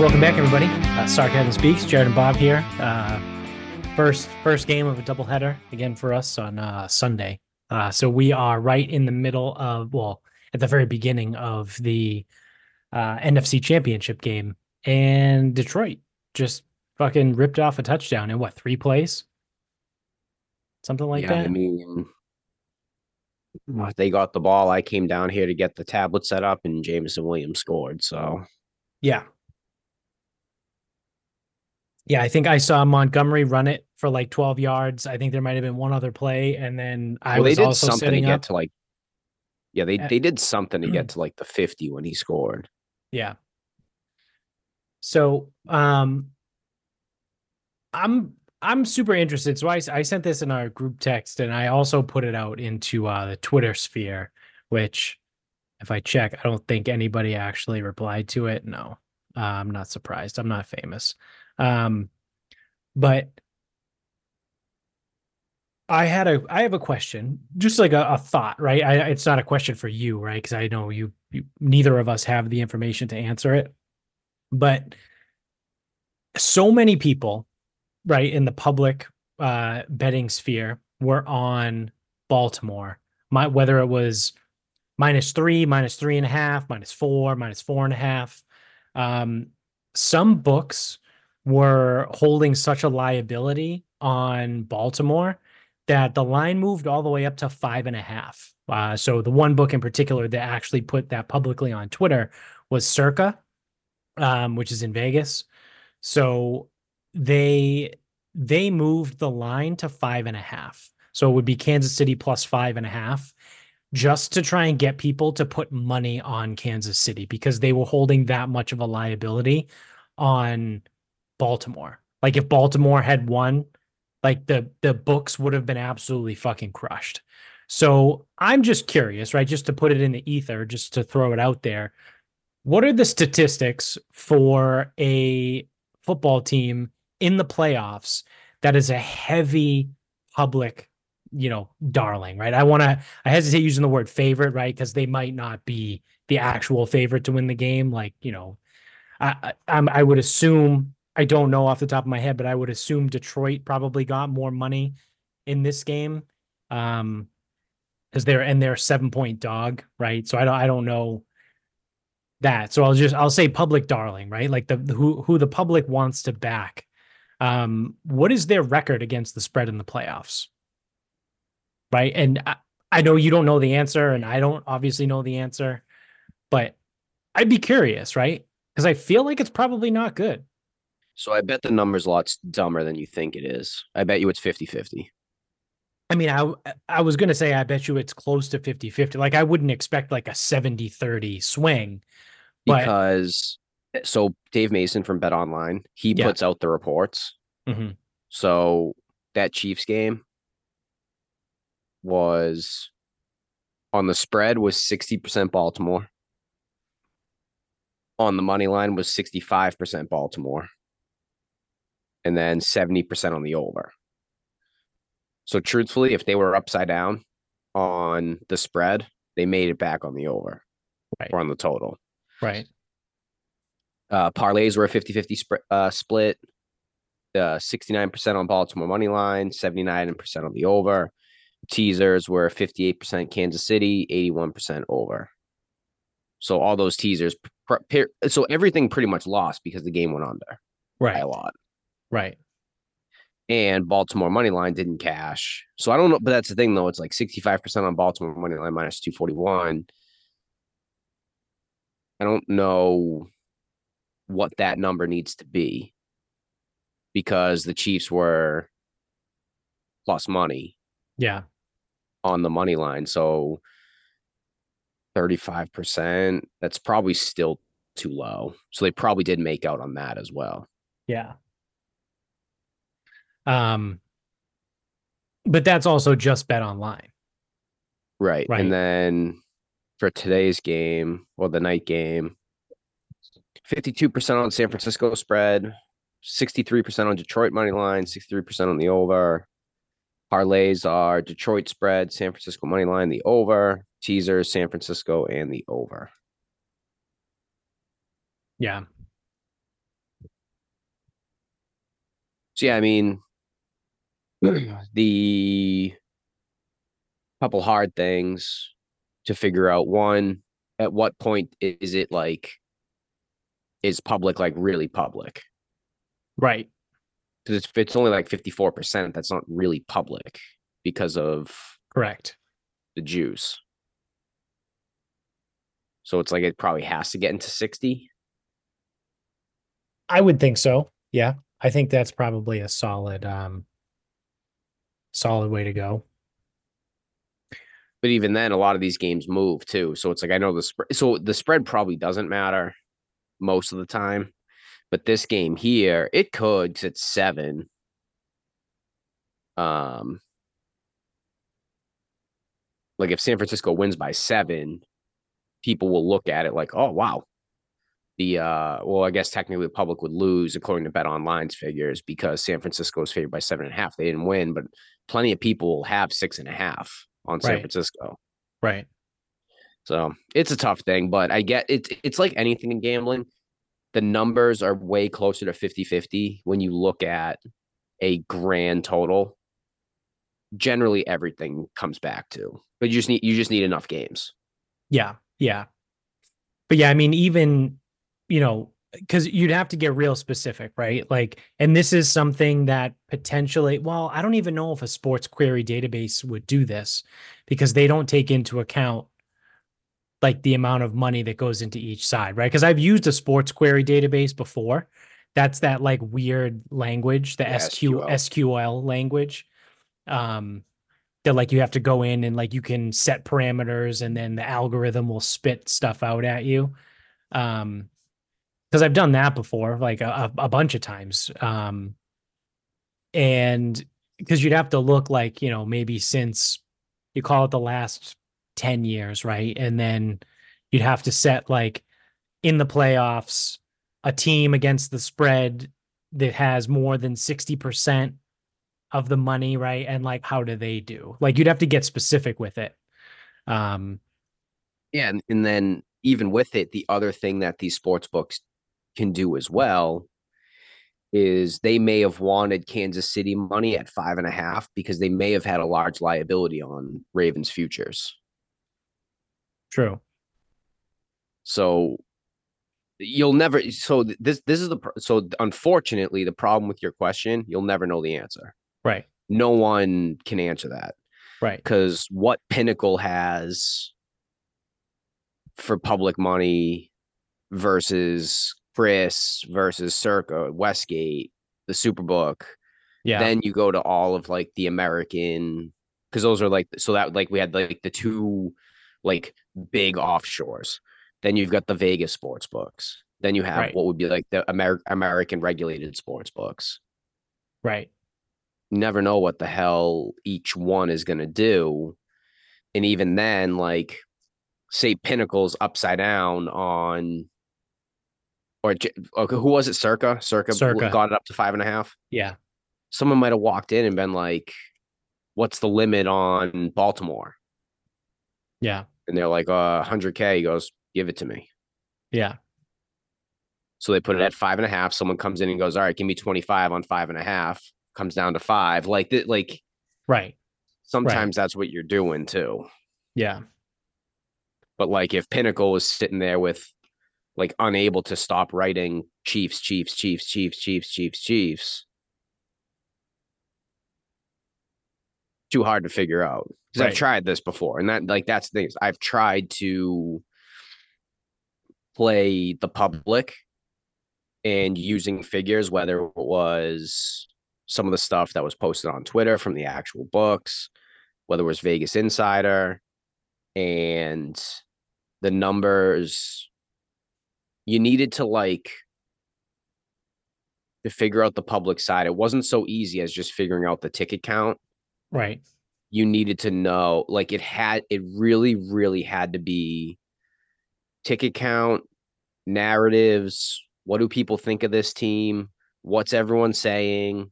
Welcome back, everybody. Uh, Sarcasm Speaks. Jared and Bob here. Uh, first, first game of a doubleheader again for us on uh, Sunday. Uh, so we are right in the middle of, well, at the very beginning of the uh, NFC Championship game, and Detroit just fucking ripped off a touchdown in what three plays, something like yeah, that. I mean, they got the ball. I came down here to get the tablet set up, and Jameson Williams scored. So Yeah. Yeah, I think I saw Montgomery run it for like 12 yards. I think there might have been one other play, and then I well, they was did also something to get up. to like, yeah, they Uh, they did something to get to like the fifty when he scored. Yeah. So, um, I'm I'm super interested. So I I sent this in our group text, and I also put it out into uh, the Twitter sphere. Which, if I check, I don't think anybody actually replied to it. No, uh, I'm not surprised. I'm not famous. Um, but I had a I have a question, just like a, a thought, right? I, it's not a question for you, right? Because I know you, you neither of us have the information to answer it. But so many people, right, in the public uh betting sphere were on Baltimore. My whether it was minus three, minus three and a half, minus four, minus four and a half. Um, some books were holding such a liability on Baltimore that the line moved all the way up to five and a half. Uh, so the one book in particular that actually put that publicly on Twitter was Circa, um, which is in Vegas. So they they moved the line to five and a half. So it would be Kansas City plus five and a half just to try and get people to put money on Kansas City because they were holding that much of a liability on Baltimore. Like if Baltimore had won, like the the books would have been absolutely fucking crushed. So I'm just curious, right? Just to put it in the ether, just to throw it out there. What are the statistics for a football team in the playoffs that is a heavy public you know, darling, right? I want to, I hesitate using the word favorite, right? Because they might not be the actual favorite to win the game. Like, you know, I, I, I'm, would assume, I don't know off the top of my head, but I would assume Detroit probably got more money in this game. Um, because they're and they're seven point dog, right? So I don't, I don't know that. So I'll just, I'll say public darling, right? Like the, who, who the public wants to back. Um, what is their record against the spread in the playoffs? right? And I, I know you don't know the answer, and I don't obviously know the answer, but I'd be curious, right? Because I feel like it's probably not good. So I bet the number's a lot dumber than you think it is. I bet you it's 50-50. I mean, I I was gonna say I bet you it's close to 50-50. Like I wouldn't expect like a 70-30 swing. But Because so Dave Mason from Bet Online, he Yeah. puts out the reports. Mhm. So that Chiefs game was on the spread was 60% Baltimore. On the money line was 65% Baltimore. And then 70% on the over. So truthfully, if they were upside down on the spread, they made it back on the over Right. or on the total. right. Uh, parlays were a 50 50 sp- uh, split. Uh, 69% on Baltimore money line, 79% on the over. Teasers were 58% Kansas City, 81% over. So all those teasers, so everything pretty much lost because the game went under by Right. a lot. Right. And Baltimore money line didn't cash. So I don't know, but that's the thing though. It's like 65% on Baltimore money line minus 241. I don't know what that number needs to be because the Chiefs were plus money Yeah. on the money line. So 35%, that's probably still too low. So they probably did make out on that as well. Yeah. Um, but that's also just bet online. Right. right. And then for today's game, or the night game, 52% on San Francisco spread, 63% on Detroit money line, 63% on the over. Parlays are Detroit spread, San Francisco money line, the over, teaser, San Francisco, and the over. Yeah. So, yeah, I mean, the couple hard things to figure out. One, at what point is it like is public like really public? Right. Because it's it's only like fifty four percent. That's not really public because of Correct. the juice. So it's like it probably has to get into sixty. I would think so. Yeah. I think that's probably a solid um solid way to go. But even then, a lot of these games move too. So it's like I know the spread. So the spread probably doesn't matter most of the time. But this game here, it could 'cause it's seven. Um, like if San Francisco wins by seven, people will look at it like, oh wow. The uh well, I guess technically the public would lose according to Bet Online's figures because San Francisco is favored by seven and a half. They didn't win, but plenty of people will have six and a half on San Right. Francisco. Right. So it's a tough thing, but I get it's it's like anything in gambling. The numbers are way closer to 50-50 when you look at a grand total. Generally everything comes back to. But you just need you just need enough games. Yeah. Yeah. But yeah, I mean, even, you know, because you'd have to get real specific, right? Like, and this is something that potentially, well, I don't even know if a sports query database would do this because they don't take into account like the amount of money that goes into each side, right? Because I've used a sports query database before. That's that like weird language, the Yeah, SQ SQL. SQL language. Um, that like you have to go in and like you can set parameters and then the algorithm will spit stuff out at you. Um, because I've done that before, like a, a bunch of times. Um, and because you'd have to look like, you know, maybe since you call it the last 10 years, right? And then you'd have to set like in the playoffs a team against the spread that has more than 60% of the money, right? And like how do they do? Like you'd have to get specific with it. Um, Yeah, and then even with it, the other thing that these sports books can do as well is they may have wanted Kansas City money at five and a half because they may have had a large liability on Ravens futures. true. So you'll never so this this is the so unfortunately the problem with your question you'll never know the answer Right. no one can answer that Right. because what pinnacle has for public money versus chris versus circa westgate the superbook Yeah. then you go to all of like the american because those are like so that like we had like the two like big offshores then you've got the vegas sports books then you have Right. what would be like the Amer- american regulated sports books right. you never know what the hell each one is going to do and even then like say pinnacles upside down on or who was it circa circa, Circa. got it up to five and a half Yeah. someone might have walked in and been like, "What's the limit on Baltimore?" Yeah. And they're like, "Uh, hundred k." He goes, "Give it to me." Yeah. So they put it at five and a half. Someone comes in and goes, "All right, give me twenty five on five and a half." Comes down to five. Like that. Like Right. sometimes that's what you're doing too. Yeah. But like if Pinnacle was sitting there with like unable to stop writing Chiefs, Chiefs, Chiefs, Chiefs, Chiefs, Chiefs, Chiefs. Too hard to figure out. Because Right. I've tried this before. And that like that's the thing. I've tried to play the public and using figures, whether it was some of the stuff that was posted on Twitter from the actual books, whether it was Vegas Insider, and the numbers you needed to like to figure out the public side. It wasn't so easy as just figuring out the ticket count. Right. You needed to know, like it had, it really, really had to be ticket count, narratives. What do people think of this team? What's everyone saying?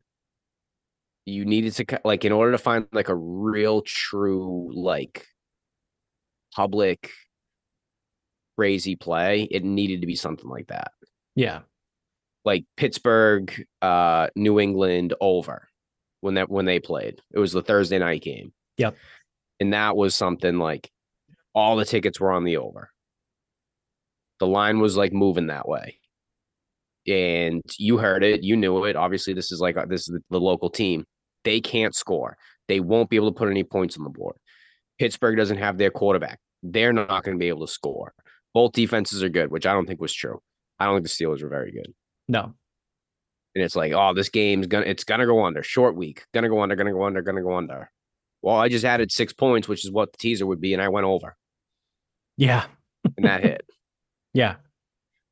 You needed to like in order to find like a real, true, like public crazy play. It needed to be something like that. Yeah. like Pittsburgh, uh, New England over when that when they played. It was the Thursday night game. Yep. And that was something like all the tickets were on the over. The line was like moving that way. And you heard it, you knew it. Obviously, this is like uh, this is the, the local team. They can't score. They won't be able to put any points on the board. Pittsburgh doesn't have their quarterback. They're not going to be able to score. Both defenses are good, which I don't think was true. I don't think the Steelers were very good. No. And it's like, oh, this game's gonna it's gonna go under. Short week. Gonna go under, gonna go under, gonna go under. Well, I just added six points, which is what the teaser would be, and I went over. Yeah. And that hit. Yeah.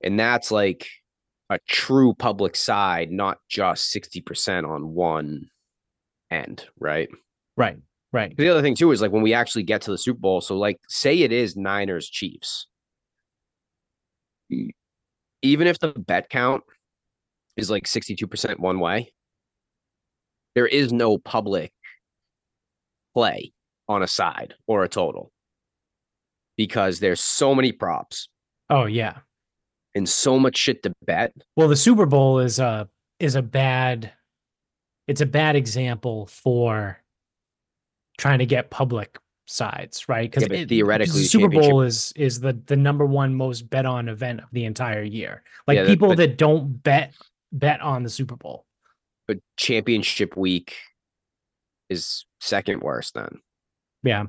And that's like a true public side, not just 60% on one end, right? Right. Right. The other thing too is like when we actually get to the Super Bowl. So like say it is Niners Chiefs. Even if the bet count is like 62% one way, there is no public play on a side or a total because there's so many props Oh yeah. and so much shit to bet. Well, the Super Bowl is a is a bad it's a bad example for trying to get public sides, right? Yeah, theoretically, the the Super Bowl is is the the number one most bet on event of the entire year. Like Yeah, that- people but- that don't bet bet on the Super Bowl. But championship week is second worst then. Yeah.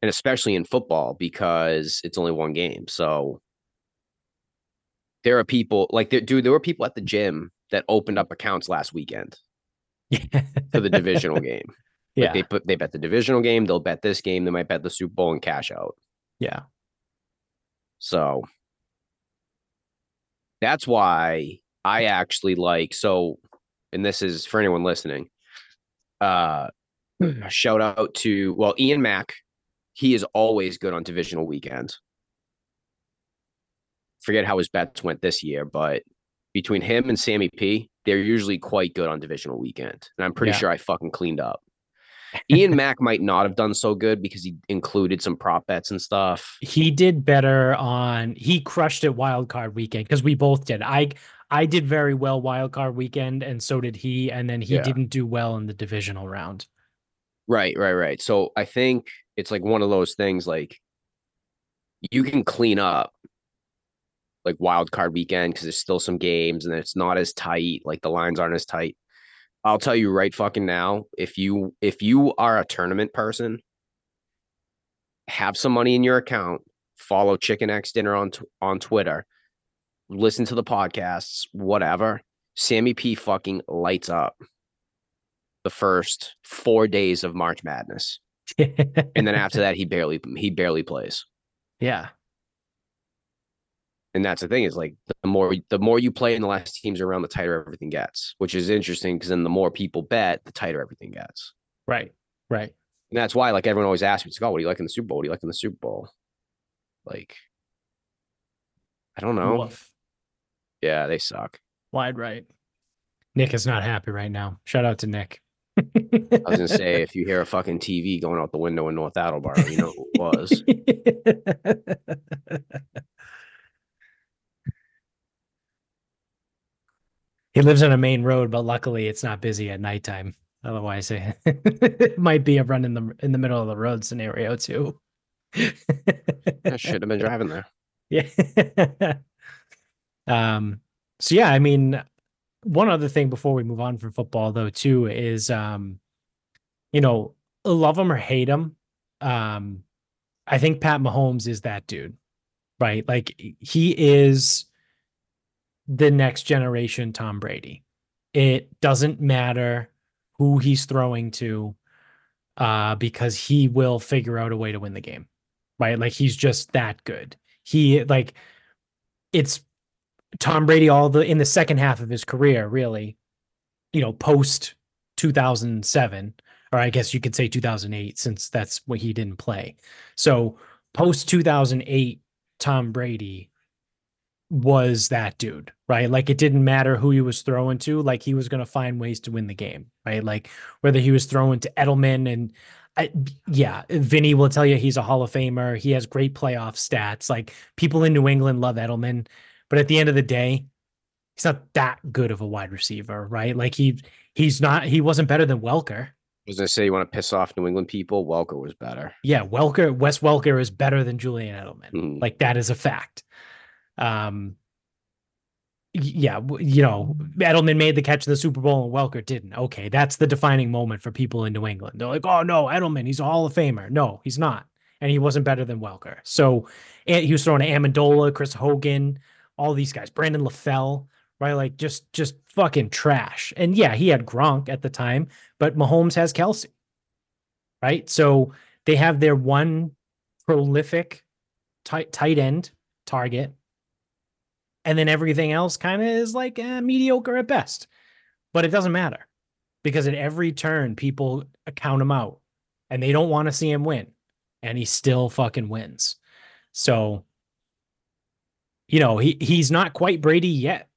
and especially in football because it's only one game. So there are people like there, dude, there were people at the gym that opened up accounts last weekend for the divisional game. Like yeah. they put they bet the divisional game, they'll bet this game, they might bet the Super Bowl and cash out. yeah. So that's why I actually like so and this is for anyone listening. Uh shout out to well Ian Mack. He is always good on divisional weekends. Forget how his bets went this year, but between him and Sammy P, they're usually quite good on divisional weekend. And I'm pretty Yeah. sure I fucking cleaned up. Ian Mack might not have done so good because he included some prop bets and stuff. He did better on he crushed it wild card weekend because we both did. I I did very well wild card weekend and so did he and then he Yeah. didn't do well in the divisional round. Right, right, right. So I think it's like one of those things like you can clean up like wild card weekend because there's still some games and it's not as tight, like the lines aren't as tight. I'll tell you right fucking now, if you if you are a tournament person, have some money in your account, follow Chicken X Dinner on on Twitter, listen to the podcasts, whatever. Sammy P fucking lights up the first four days of March Madness, and then after that, he barely he barely plays. yeah. And that's the thing is like the more the more you play and the less teams around, the tighter everything gets, which is interesting because then the more people bet, the tighter everything gets. Right. Right. And that's why like everyone always asks me, it's like, oh, what do you like in the Super Bowl? What do you like in the Super Bowl? Like, I don't know. Yeah, they suck. Wide right. Nick is not happy right now. Shout out to Nick. I was gonna say if you hear a fucking TV going out the window in North Attleboro, you know who it was. he lives on a main road, but luckily it's not busy at nighttime. Otherwise, it, might be a run in the in the middle of the road scenario too. I should have been driving there. Yeah. um. So yeah, I mean, one other thing before we move on from football, though, too, is um, you know, love him or hate him, um, I think Pat Mahomes is that dude, right? Like he is the next generation Tom Brady. It doesn't matter who he's throwing to, uh, because he will figure out a way to win the game, right? Like he's just that good. He like it's Tom Brady all the in the second half of his career, really, you know, post 2007, or I guess you could say 2008, since that's what he didn't play. So post 2008, Tom Brady was that dude, right? Like it didn't matter who he was throwing to, like he was going to find ways to win the game, right? Like whether he was throwing to Edelman and I, yeah, Vinny will tell you he's a Hall of Famer. He has great playoff stats. Like people in New England love Edelman, But at the end of the day, he's not that good of a wide receiver, right? Like he he's not he wasn't better than Welker. I was gonna say you want to piss off New England people. Welker was better. Yeah, Welker, Wes Welker is better than Julian Edelman. Mhm. Like that is a fact. Um yeah, you know, Edelman made the catch in the Super Bowl and Welker didn't. Okay, that's the defining moment for people in New England. They're like, "Oh no, Edelman, he's a Hall of Famer." No, he's not. And he wasn't better than Welker. So and he was throwing to Amendola, Chris Hogan, all these guys, Brandon LaFell, right? Like just just fucking trash. And yeah, he had Gronk at the time, but Mahomes has Kelce. Right? So they have their one prolific tight tight end target and then everything else kind of is like eh, mediocre at best but it doesn't matter because at every turn people count him out and they don't want to see him win and he still fucking wins so you know he he's not quite brady yet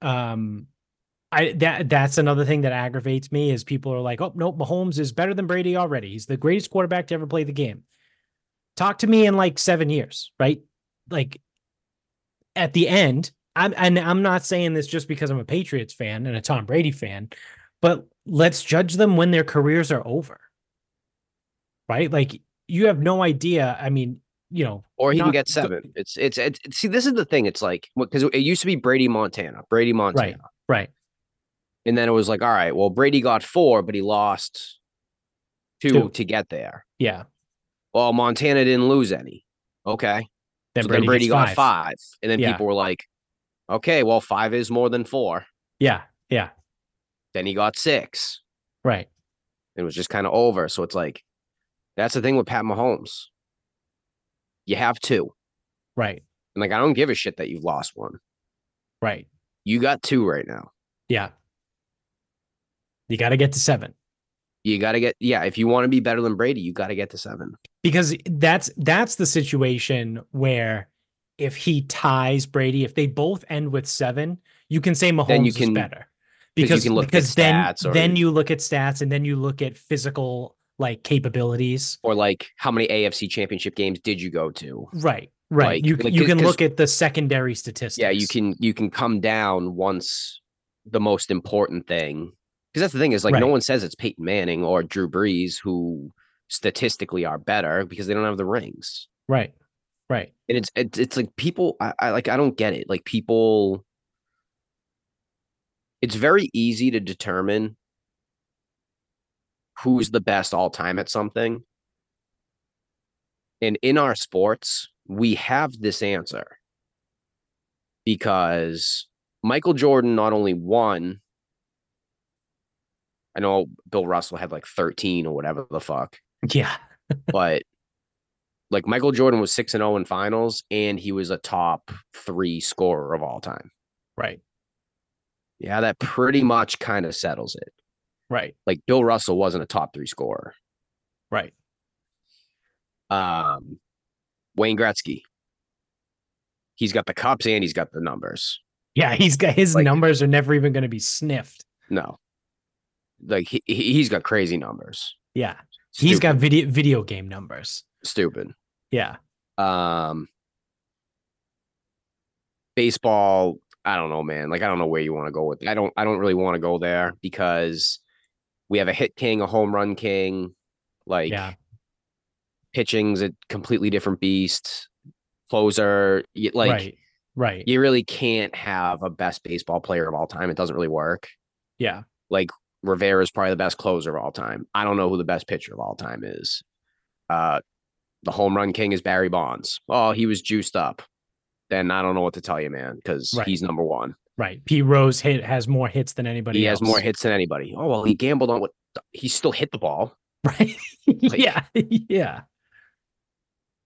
um I that that's another thing that aggravates me is people are like, oh nope, Mahomes is better than Brady already. He's the greatest quarterback to ever play the game. Talk to me in like seven years, right? Like at the end, I'm and I'm not saying this just because I'm a Patriots fan and a Tom Brady fan, but let's judge them when their careers are over. Right? Like you have no idea. I mean, you know, Or he can Not get go- seven. It's, it's it's see this is the thing. It's like because it used to be Brady Montana, Brady Montana, right. and then it was like all right, well Brady got four, but he lost two, Two. to get there. Yeah. Well, Montana didn't lose any. Okay, Then so Brady, then Brady got five. five, and then Yeah. people were like, okay, well five is more than four. Yeah. Yeah. Then he got six. Right. It was just kind of over. So it's like that's the thing with Pat Mahomes. You have two. Right. And like I don't give a shit that you've lost one. Right. You got two right now. Yeah. You got to get to seven. You got to get yeah. If you want to be better than Brady, you got to get to seven. because that's that's the situation where if he ties Brady, if they both end with seven, you can say Mahomes Then you is can- better 'cause you because can look at because then stats or- then you look at stats and then you look at physical like capabilities. Or like how many AFC championship games did you go to? Right, right. Like- you like, you can look at the secondary statistics. Yeah, you can you can come down once the most important thing. Because that's the thing is like no one says it's Peyton Manning or Drew Brees who statistically are better because they don't have the rings. Right, right. and it's it's, it's like people I, I like i don't get it. Like people it's very easy to determine who's the best all time at something. And in our sports we have this answer. Because michael jordan not only won i know bill russell had like 13 or whatever the fuck Yeah, but like Michael Jordan was 6 and 0 in finals and he was a top 3 scorer of all time. right, Yeah, that pretty much kind of settles it. right, Like Bill Russell wasn't a top 3 scorer. right. Um Wayne Gretzky. He's got the cups and he's got the numbers. Yeah, he's got his Like- numbers are never even going to be sniffed. No. Like he, he- he's got crazy numbers. Yeah, he's got video video game numbers. stupid. Yeah, Um baseball, I don't know, man. Like I don't know where you want to go with. It. I don't I don't really want to go there because we have a hit king, a home run king, like yeah, pitching's a completely different beast. Closer, like right, right. you really can't have a best baseball player of all time. It doesn't really work. Yeah, Rivera is probably the best closer of all time. I don't know who the best pitcher of all time is. Uh, the home run king is Barry Bonds. Oh, he was juiced up. Then I don't know what to tell you, man, because Right. he's number one. right. Pete Rose hit has more hits than anybody. he has more hits than anybody. Oh well, he gambled on what he still hit the ball. Right. yeah. Yeah.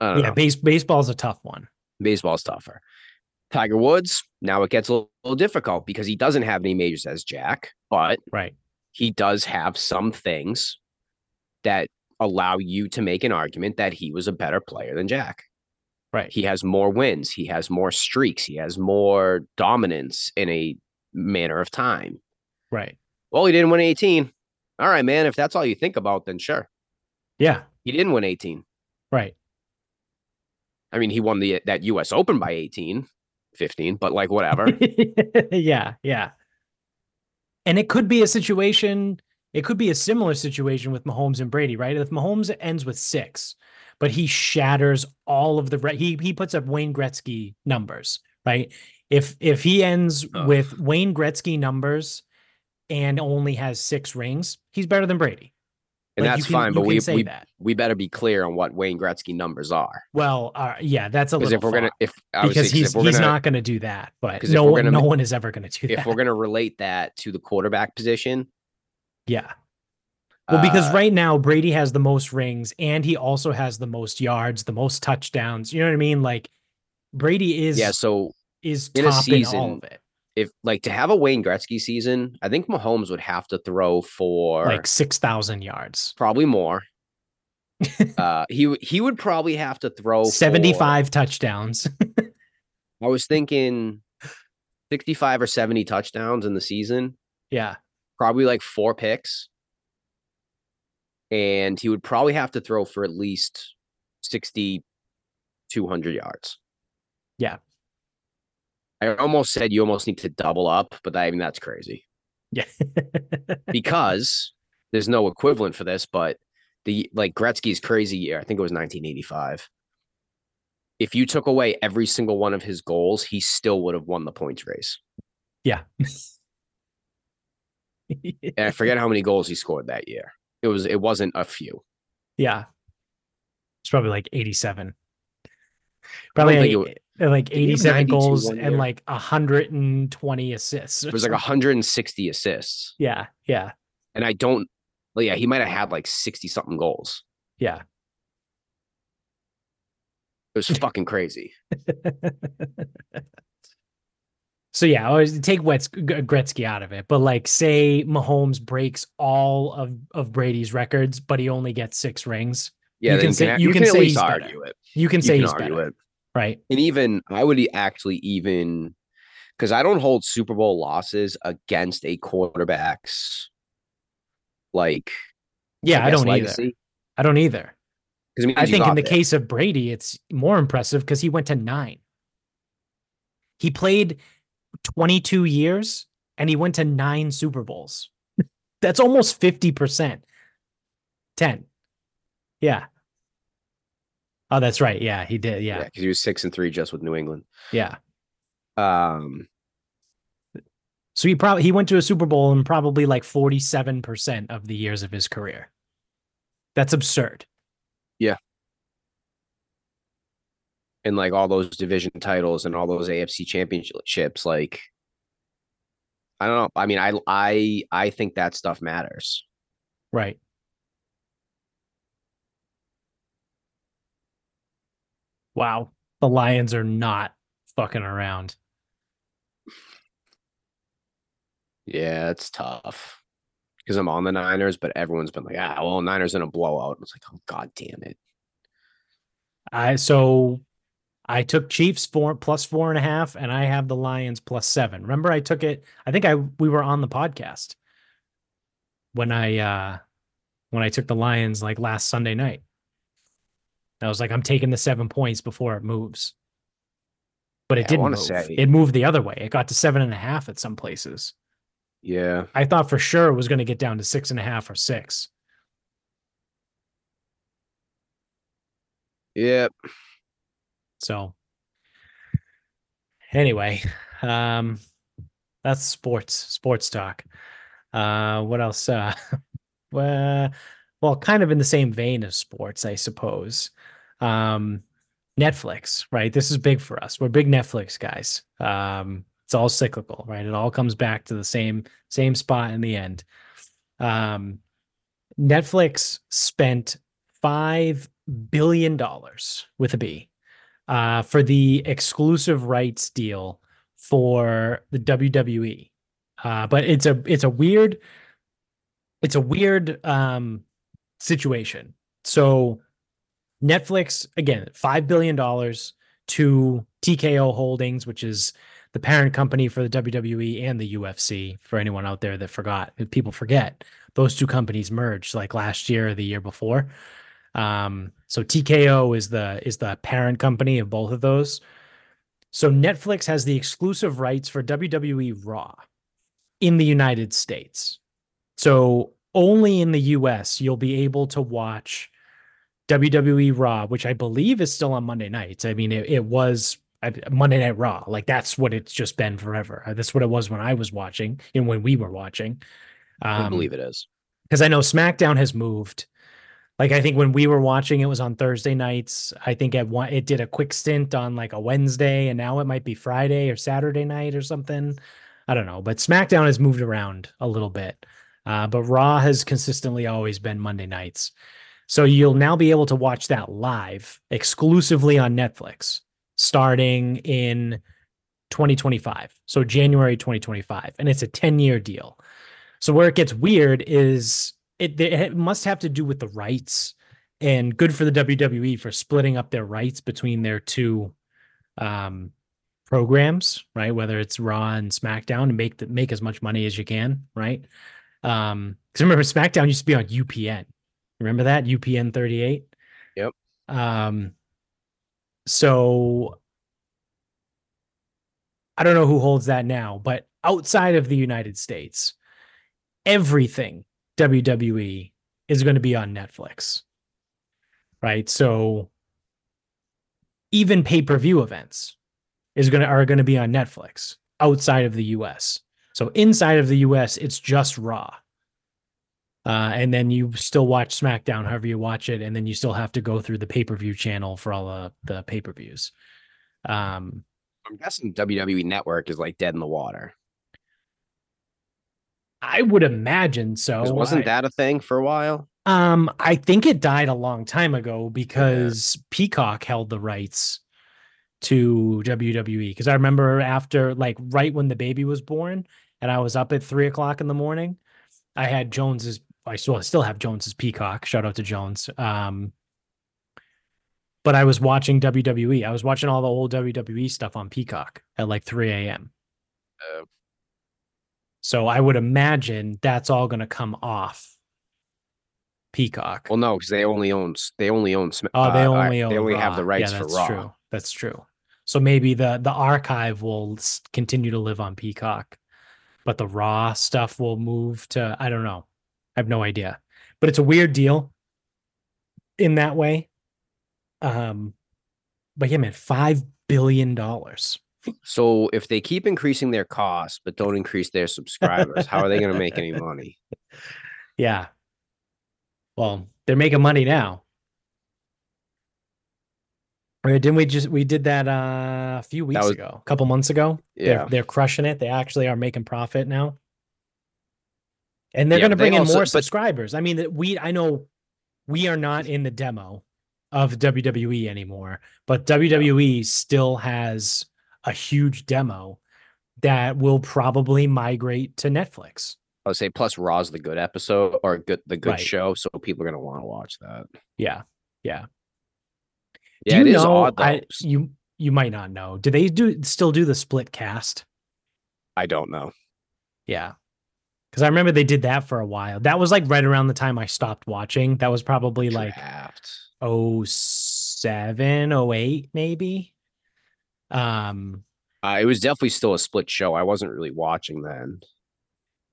I don't Yeah. know. Base baseball's a tough one. Baseball's tougher. Tiger Woods. Now it gets a little, little difficult because he doesn't have any majors as Jack, but Right. He does have some things that allow you to make an argument that he was a better player than Jack. Right. He has more wins. He has more streaks. He has more dominance in a manner of time. Right. Well, he didn't win 18. All right, man. If that's all you think about, then sure. Yeah. He didn't win 18. Right. I mean, he won the that US Open by 18. 15, but like whatever. yeah, yeah. And it could be a situation, it could be a similar situation with Mahomes and Brady, right? If Mahomes ends with six, but he shatters all of the he he puts up Wayne Gretzky numbers, right? If if he ends Ugh. with Wayne Gretzky numbers and only has six rings, he's better than Brady. And Like, that's can- fine, but we we, that. we better be clear on what Wayne Gretzky numbers are. Well, uh, yeah, that's a little if we're gonna if I would say, because 'cause he's he's gonna not going to do that. But no one gonna no one is ever going to do if that. If we're gonna relate that to the quarterback position, yeah. Well, because uh, right now Brady has the most rings and he also has the most yards, the most touchdowns. You know what I mean? Like Brady is yeah, so is in a top in all season, of it. If like to have a Wayne Gretzky season, I think Mahomes would have to throw for Like six thousand yards. probably more. uh he he would probably have to throw for- 75 touchdowns. I was thinking 65 or 70 touchdowns in the season, yeah. probably like four picks. And he would probably have to throw for at least sixty two hundred yards. Yeah. I almost said you almost need to double up, but I mean that's crazy. Yeah. because there's no equivalent for this, but the like Gretzky's crazy year, I think it was 1985. If you took away every single one of his goals, he still would have won the points race. yeah. And I forget how many goals he scored that year. It was it wasn't a few. yeah. It's probably like 87. don't Probably think it like, like 87 goals and year? like 120 assists. It was like something. 160 assists. Yeah. Yeah. And I don't well, yeah, he might have had like 60 something goals. Yeah. It was fucking crazy. So yeah, always take Wetz, Gretzky out of it, but like say Mahomes breaks all of of Brady's records, but he only gets six rings. Yeah, You then can say- ha- you can at say least he's better. it. You can You say can he's argue better, it. Right? And even I would actually even because I don't hold Super Bowl losses against a quarterback's like Yeah, I, guess, don't either. I don't either. it means I think in the there. case of Brady, it's more impressive because he went to nine. He played 22 years and he went to nine Super Bowls. That's almost 50%. 10. Yeah. Oh, that's right. Yeah, he did. yeah, Yeah. because he was six and three just with New England. Yeah. Um, So he probably he went to a Super Bowl in probably like 47% of the years of his career. That's absurd. Yeah. And like all those division titles and all those AFC championships, like I don't know. I mean, I I I think that stuff matters. Right. Wow. The Lions are not fucking around. Yeah, it's tough because I'm on the Niners, but everyone's been like, ah, well, Niners in a blowout. It's like, oh god damn it. I so I took Chiefs four plus four and a half, and I have the Lions plus seven. Remember, I took it. I think I we were on the podcast when I uh when I took the Lions like last Sunday night. I was like, I'm taking the seven points before it moves. But it Yeah, didn't move. say- It moved the other way. It got to seven and a half at some places. Yeah, I thought for sure it was going to get down to six and a half or six. Yep. So anyway, um that's sports, sports talk. Uh what else? Uh well, well, kind of in the same vein of sports, I suppose. Um Netflix, right? This is big for us. We're big Netflix guys. Um it's all cyclical, right? It all comes back to the same same spot in the end. Um Netflix spent 5 billion dollars with a B uh, for the exclusive rights deal for the WWE. Uh, but it's a it's a weird it's a weird um, situation. So Netflix again, five billion dollars to TKO Holdings, which is the parent company for the WWE and the UFC. For anyone out there that forgot, people forget those two companies merged like last year or the year before. Um, so TKO is the is the parent company of both of those. So Netflix has the exclusive rights for WWE Raw in the United States. So only in the US you'll be able to watch WWE Raw, which I believe is still on Monday nights. I mean, it, it was Monday Night Raw. Like that's what it's just been forever. Uh, That's what it was when I was watching and when we were watching. I Um, believe it is. because I know SmackDown has moved. Like I think when we were watching, it was on Thursday nights. I think at one it did a quick stint on like a Wednesday, and now it might be Friday or Saturday night or something. I don't know, but SmackDown has moved around a little bit. Uh, but Raw has consistently always been Monday nights. So you'll now be able to watch that live exclusively on Netflix starting in 2025. So January 2025. And it's a 10 year deal. So where it gets weird is it, it must have to do with the rights and good for the WWE for splitting up their rights between their two um programs, right? Whether it's Raw and SmackDown and make the, make as much money as you can, right? Um cuz remember SmackDown used to be on UPN. Remember that? UPN 38? Yep. Um so I don't know who holds that now, but outside of the United States, everything WWE is going to be on Netflix. Right? So even pay-per-view events is going to are going to be on Netflix outside of the US. So inside of the US, it's just Raw. Uh, and then you still watch SmackDown however you watch it, and then you still have to go through the pay-per-view channel for all the, the pay-per-views. Um, I'm guessing WWE Network is like dead in the water. I would imagine so. wasn't I- that a thing for a while? Um, I think it died a long time ago because Peacock held the rights to WWE. Because I remember after, like, right when the baby was born, and I was up at three o'clock in the morning, I had Jones's. I still still have Jones's Peacock. Shout out to Jones. Um, but I was watching WWE. I was watching all the old WWE stuff on Peacock at like three a.m. Oh. So I would imagine that's all going to come off Peacock. Well, no, because they only own they only own. Oh, they uh, uh, only own they only have the rights yeah, for that's Raw. True. That's true. So maybe the the archive will continue to live on Peacock, but the Raw stuff will move to I don't know. I have no idea. But it's a weird deal in that way. Um but yeah, man, five billion dollars. So if they keep increasing their costs but don't increase their subscribers, how are they going to make any money? Yeah. Well, they're making money now. Right, didn't we just we did that uh, a few weeks was- ago, a couple months ago? Yeah, They're they're crushing it. They actually are making profit now. And they're Yeah, going to but they bring in also- more but- subscribers. I mean, we I know we are not in the demo of WWE anymore, but WWE still has a huge demo that will probably migrate to Netflix. I would say plus Raw's the good episode or good the good Right. show, so people are going to want to watch that. Yeah. Yeah. Yeah, do it you is know odd. I, you you might not know. Do they do still do the split cast? I don't know. Yeah. Cuz I remember they did that for a while. That was like right around the time I stopped watching. That was probably like Draft. 07, 08 maybe. Um Uh, it was definitely still a split show. I wasn't really watching then.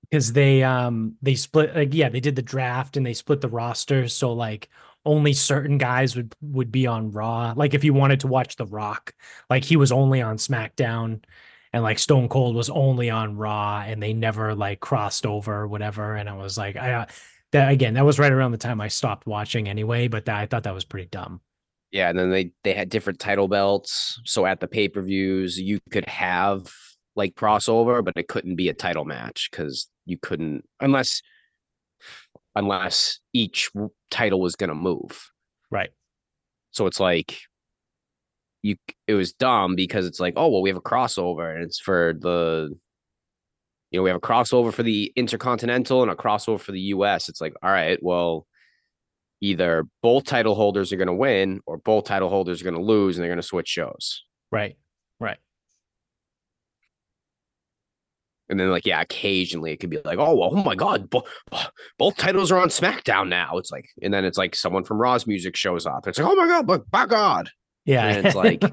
because they um they split like yeah, they did the draft and they split the roster so like only certain guys would would be on Raw. Like if you wanted to watch The Rock, like he was only on SmackDown and like Stone Cold was only on Raw and they never like crossed over or whatever and I was like I uh, that again, that was right around the time I stopped watching anyway, but that, I thought that was pretty dumb. Yeah, and then they they had different title belts. So at the pay per views, you could have like crossover, but it couldn't be a title match because you couldn't unless unless each title was going to move. Right. So it's like you it was dumb because it's like, oh well, we have a crossover and it's for the you know, we have a crossover for the intercontinental and a crossover for the US. It's like, all right, well, either both title holders are going to win or both title holders are going to lose and they're going to switch shows. Right. Right. And then, like, yeah, occasionally it could be like, oh, well, oh my God, bo- both titles are on SmackDown now. It's like, and then it's like someone from Raw's music shows up. It's like, oh my God, but by God. Yeah. And it's like-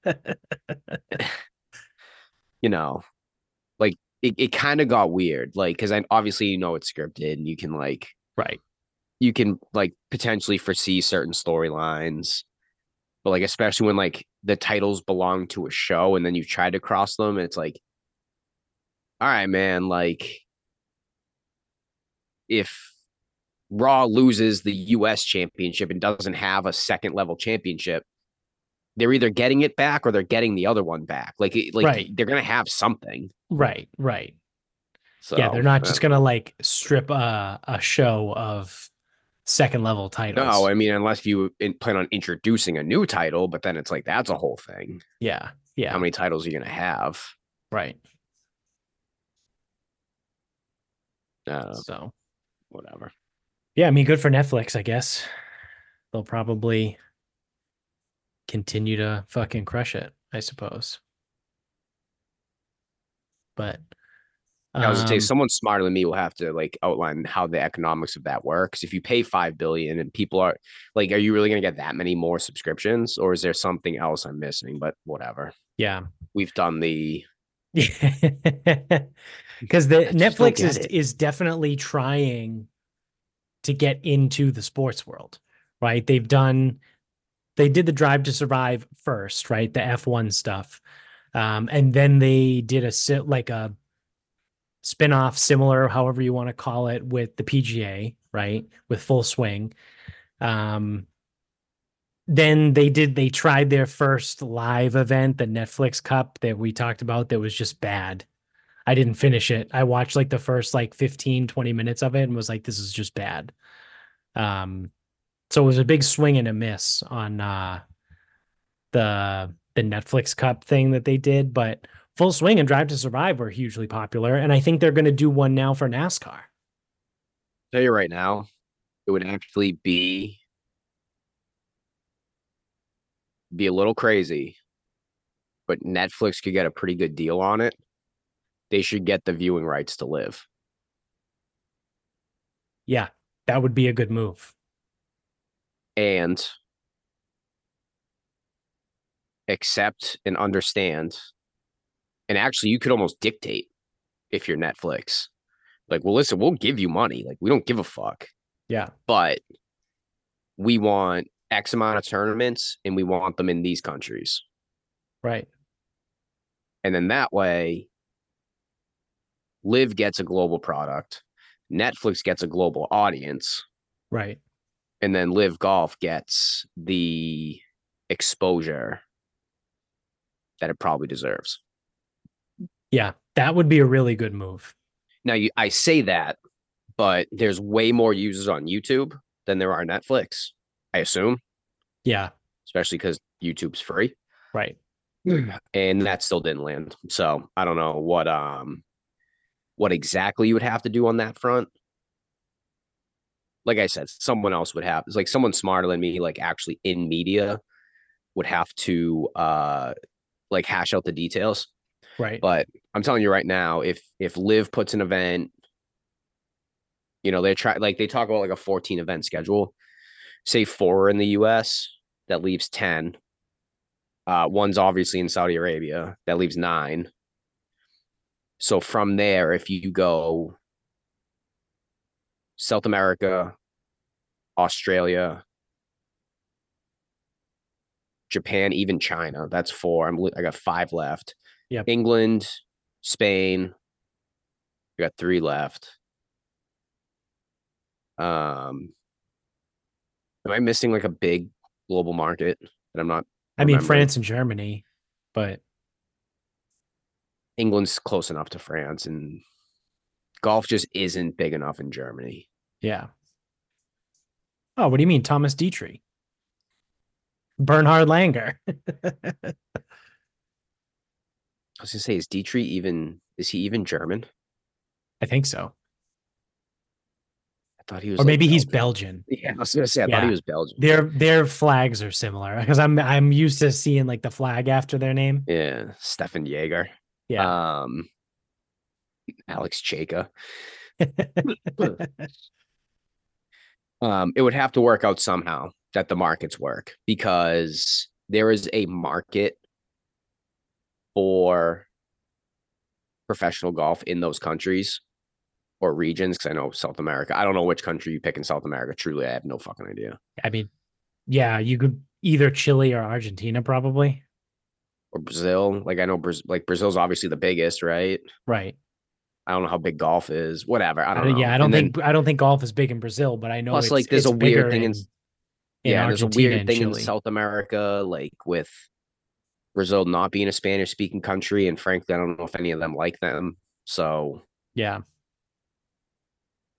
you know, like it, it kind of got weird. Like, cause I obviously you know it's scripted and you can like right. you can like potentially foresee certain storylines. But like especially when like the titles belong to a show and then you try to cross them, and it's like, all right, man, like if Raw loses the US championship and doesn't have a second level championship, they're either getting it back or they're getting the other one back. Like, like Right. they're gonna have something. Right. Right. So yeah. They're not uh, just going to like strip a, a show of second level titles. No, I mean, unless you plan on introducing a new title, but then it's like that's a whole thing. yeah. Yeah. How many titles are you gonna have? right. Uh, So, whatever. yeah, I mean, good for Netflix, I guess. They'll probably continue to fucking crush it, I suppose. But I was gonna say um, someone smarter than me will have to like outline how the economics of that works. If you pay five billion and people are like, are you really gonna get that many more subscriptions, or is there something else I'm missing? But whatever. yeah. We've done the because the I just don't Netflix is it. is definitely trying to get into the sports world, right? They've done they did the Drive to Survive first, right? The F1 stuff. Um, and then they did a like a spin-off similar however you want to call it with the PGA, right? With Full Swing. Um then they did they tried their first live event the netflix cup that we talked about that was just bad i didn't finish it i watched like the first like 15 20 minutes of it and was like this is just bad um so it was a big swing and a miss on uh the the netflix cup thing that they did but full swing and drive to survive were hugely popular and i think they're going to do one now for nascar I'll tell you right now, it would actually be be a little crazy, but Netflix could get a pretty good deal on it. They should get the viewing rights to LIV. yeah that would be a good move and accept and understand. And actually, you could almost dictate if you're Netflix. Like, well, listen, we'll give you money. Like, we don't give a fuck, yeah but we want X amount of tournaments and we want them in these countries. right And then that way, LIV gets a global product, Netflix gets a global audience, right and then LIV Golf gets the exposure that it probably deserves. yeah that would be a really good move Now, you, I say that, but there's way more users on YouTube than there are Netflix. I assume, yeah especially because YouTube's free, right and that still didn't land. So I don't know what um what exactly you would have to do on that front. Like I said, someone else would have. It's like someone smarter than me, like actually in media, would have to uh like hash out the details. right But I'm telling you right now, if if LIV puts an event, you know, they try like they talk about like a 14 event schedule. Say four in the US, that leaves 10. Uh, one's obviously in Saudi Arabia, that leaves nine. So from there, if you go South America, Australia, Japan, even China, that's four. I'm I got five left. Yep. England, Spain. I got three left. Um, am I missing like a big global market that I'm not? I mean. France and Germany, but England's close enough to France, and golf just isn't big enough in Germany. yeah. Oh, what do you mean, Thomas Dietrich? Bernhard Langer. I was gonna say, is Dietrich even? Is he even German? I think so. I thought he was. Or like, maybe he's Belgian. Belgian. Yeah, I was gonna say, I thought he was Belgian. Their their flags are similar because I'm I'm used to seeing like the flag after their name. Yeah, Stephan Jaeger. Yeah. Um, Alex Cejka. Um, it would have to work out somehow that the markets work because there is a market for professional golf in those countries or regions. Cause I know South America. I don't know which country you pick in South America. Truly, I have no fucking idea. I mean, yeah, you could either Chile or Argentina, probably. Or Brazil. Like I know Brazil, like Brazil's obviously the biggest, right? Right. I don't know how big golf is. Whatever. I don't know. yeah, I don't And then- think I don't think golf is big in Brazil, but I know Plus, it's, like, there's a weird thing in- in yeah, there's a weird thing in South America, like with Brazil not being a Spanish speaking country, and frankly, I don't know if any of them like them. So, Yeah,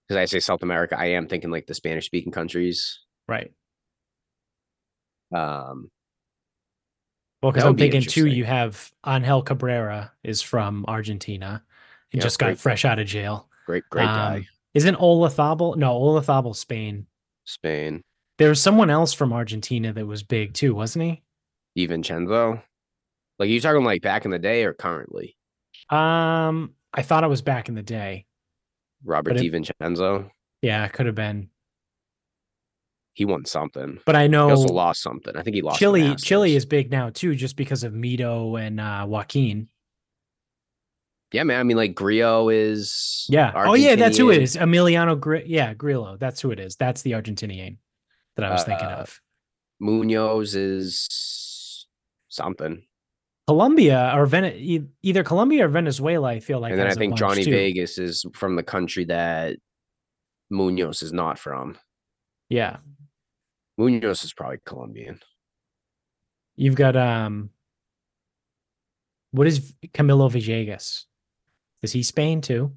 because I say South America, I am thinking like the Spanish speaking countries. right. Um, Well, because I'm thinking too, you have Angel Cabrera is from Argentina. He Yeah, just got fresh out of jail. great, great guy. Um, Isn't Olazabal? No, Olazabal Spain. Spain, There was someone else from Argentina that was big too, wasn't he? De Vicenzo. Like you talking like back in the day or currently? Um, I thought it was back in the day. Robert it- De Vicenzo. Yeah, it could have been. He won something. But I He know also lost something. I think he lost. Chile. Chile is big now too, just because of Mito and uh, Joaquin. Yeah, man. I mean, like Grillo is. Yeah. Oh yeah, that's who it is. Emiliano. Gr- yeah, Grillo. That's who it is. That's the Argentinian that I was thinking Uh, of. Munoz is something. Colombia or Ven- either Colombia or Venezuela. I feel like. and then I think Johnny too. Vegas is from the country that Munoz is not from. Yeah, Munoz is probably Colombian. you've got um. What is Camilo Villegas? Is he Spain too?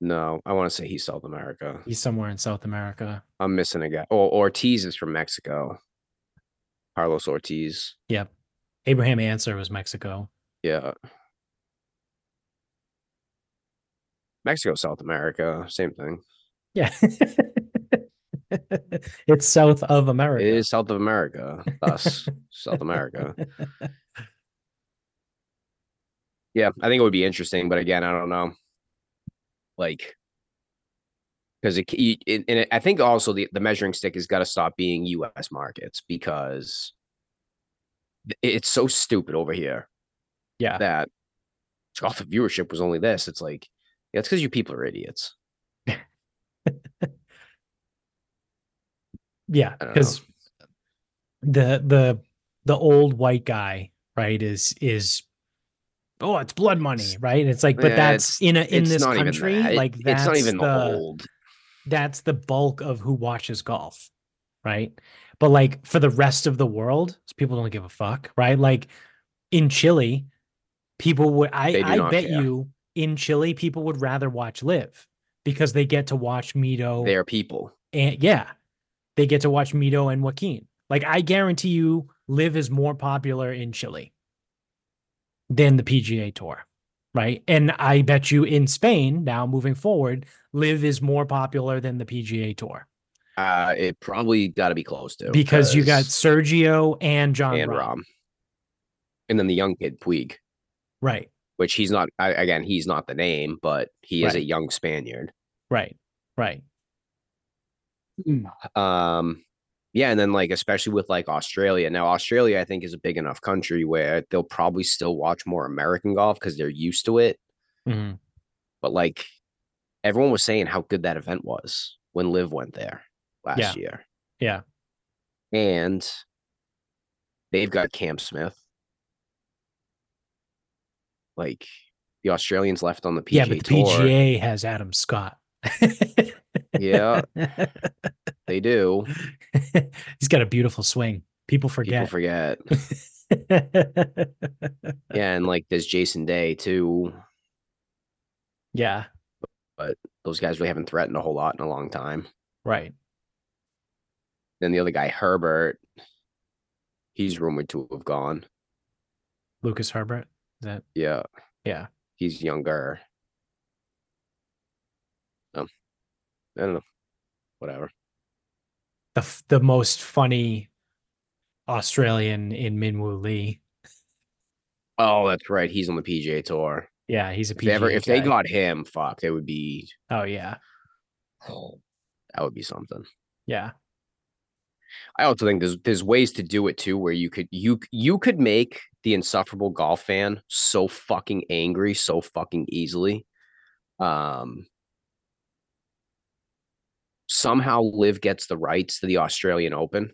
No, I want to say he's South America. He's somewhere in South America. I'm missing a guy. Oh, Ortiz is from Mexico. Carlos Ortiz. Yep. Abraham Ancer was Mexico. Yeah. Mexico, South America, same thing. Yeah. it's south of America. It is South of America. Thus, South America. Yeah, I think it would be interesting, but again, I don't know. Like, because it, it, and it, I think also the, the measuring stick has got to stop being U.S. markets because it's so stupid over here Yeah. that oh, the viewership was only this. It's like, yeah, it's because you people are idiots. Yeah. I don't know. Because the the the old white guy, right, is is oh, it's blood money, right? It's like, but Yeah, that's in a in this country, that. Like that's it's not even the old. that's the bulk of who watches golf, right? But like for the rest of the world, people don't give a fuck, right? Like in Chile, people would I I not bet care. you in Chile people would rather watch LIV because they get to watch Mito They're people. and yeah, they get to watch Mito and Joaquin. Like I guarantee you, LIV is more popular in Chile than the PGA Tour, right? And I bet you in Spain now, moving forward, LIV is more popular than the PGA Tour Uh, it probably got to be close to because you got Sergio and John and Rahm. Rom, and then the young kid Puig, right? which he's not. I, again, he's not the name, but he is a young Spaniard. Right, right. Um, yeah, and then like especially with like Australia. Now Australia, I think, is a big enough country where they'll probably still watch more American golf because they're used to it. Mhm. But like everyone was saying how good that event was when LIV went there last Yeah. year. Yeah. And they've got Cam Smith. Like the Australians left on the PGA yeah, but the Tour. PGA has Adam Scott. Yeah, they do. He's got a beautiful swing. People forget. People forget. Yeah, and like there's Jason Day too. yeah, But Those guys really haven't threatened a whole lot in a long time. right. Then the other guy, Herbert, he's rumored to have gone. Lucas Herbert. Is that Yeah, yeah. he's younger. Um, I don't know. Whatever. The f- the most funny Australian in Minwoo Lee. Oh, that's right. He's on the PGA Tour. Yeah, he's a If they, ever, if they got him, fuck, it would be Oh yeah. that would be something. Yeah. I also think there's there's ways to do it too, where you could you you could make the insufferable golf fan so fucking angry so fucking easily. Um, somehow LIV gets the rights to the Australian Open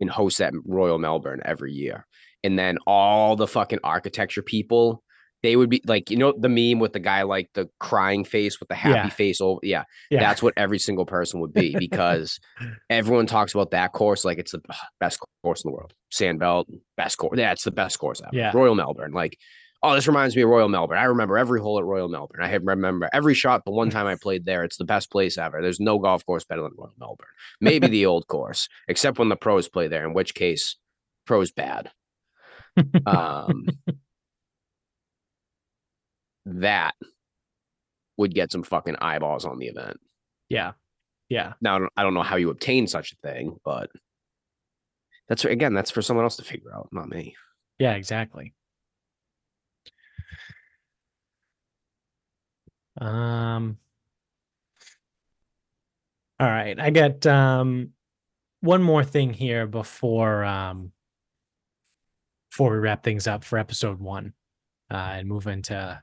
and hosts that Royal Melbourne every year, and then all the fucking architecture people. They would be like, you know, the meme with the guy like the crying face with the happy Yeah. face over. Yeah, Yeah. that's what every single person would be because everyone talks about that course like it's the best course in the world. Sandbelt, best course. Yeah, it's the best course ever. Yeah. Royal Melbourne. Like, oh, this reminds me of Royal Melbourne. I remember every hole at Royal Melbourne. I remember every shot. The one time I played there, it's the best place ever. There's no golf course better than Royal Melbourne. Maybe the old course, except when the pros play there, in which case, pros bad. Um, that would get some fucking eyeballs on the event. yeah. Yeah. Now I don't, I don't know how you obtain such a thing, but that's again that's for someone else to figure out, not me. Yeah, exactly. Um All right, I got um one more thing here before um before we wrap things up for episode 1 uh and move into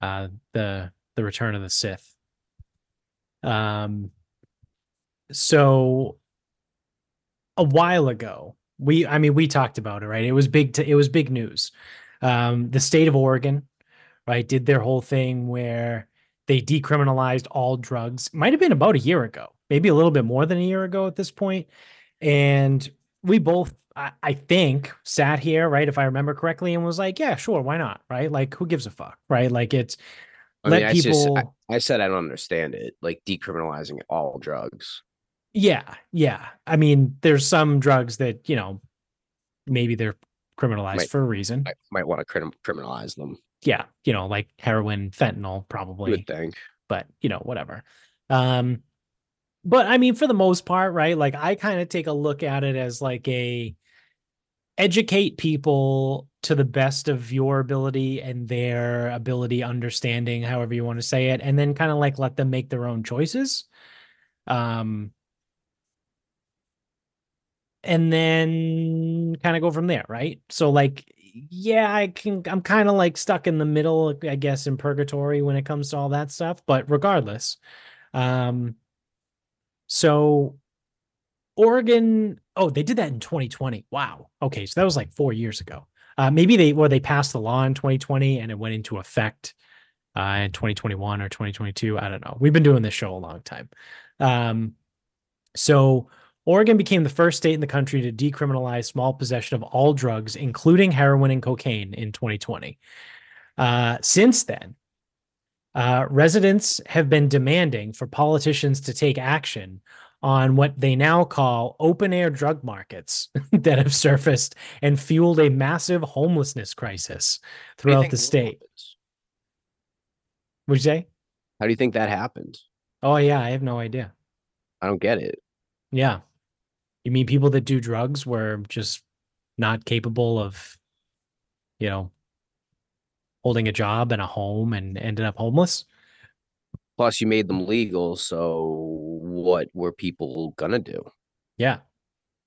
uh the the return of the Sith. Um so a while ago, we I mean we talked about it, right? It was big to, it was big news. Um the state of Oregon, right, did their whole thing where they decriminalized all drugs. Might have been about a year ago, maybe a little bit more than a year ago at this point. And we both I, I think sat here, right, if I remember correctly, and was like, yeah, sure, why not? Right? Like who gives a fuck, right? Like it's I let mean, I just people I, I said I don't understand it, like decriminalizing all drugs. Yeah, yeah. I mean, there's some drugs that, you know, maybe they're criminalized Might- for a reason. I might want to criminalize them. Yeah, you know, like heroin, fentanyl, probably, would think. but you know, whatever. Um, but I mean, for the most part, right? Like I kind of take a look at it as like a educate people to the best of your ability and their ability, understanding, however you want to say it, and then kind of like let them make their own choices. Um, and then kind of go from there, right? So like yeah, I can I'm kind of like stuck in the middle, I guess in purgatory when it comes to all that stuff, but regardless. Um so Oregon, oh, they did that in 2020. Wow. Okay, so that was like 4 years ago. Uh maybe they or they passed the law in 2020 and it went into effect uh in 2021 or 2022, I don't know. We've been doing this show a long time. Um so Oregon became the first state in the country to decriminalize small possession of all drugs, including heroin and cocaine, in 2020. Uh, since then, uh, residents have been demanding for politicians to take action on what they now call open air drug markets that have surfaced and fueled a massive homelessness crisis How do you throughout the state. Would you say? How do you think that happened? Oh, yeah, I have no idea. I don't get it. Yeah. You mean people that do drugs were just not capable of, you know, holding a job and a home and ended up homeless? Plus, you made them legal, so what were people gonna do? Yeah.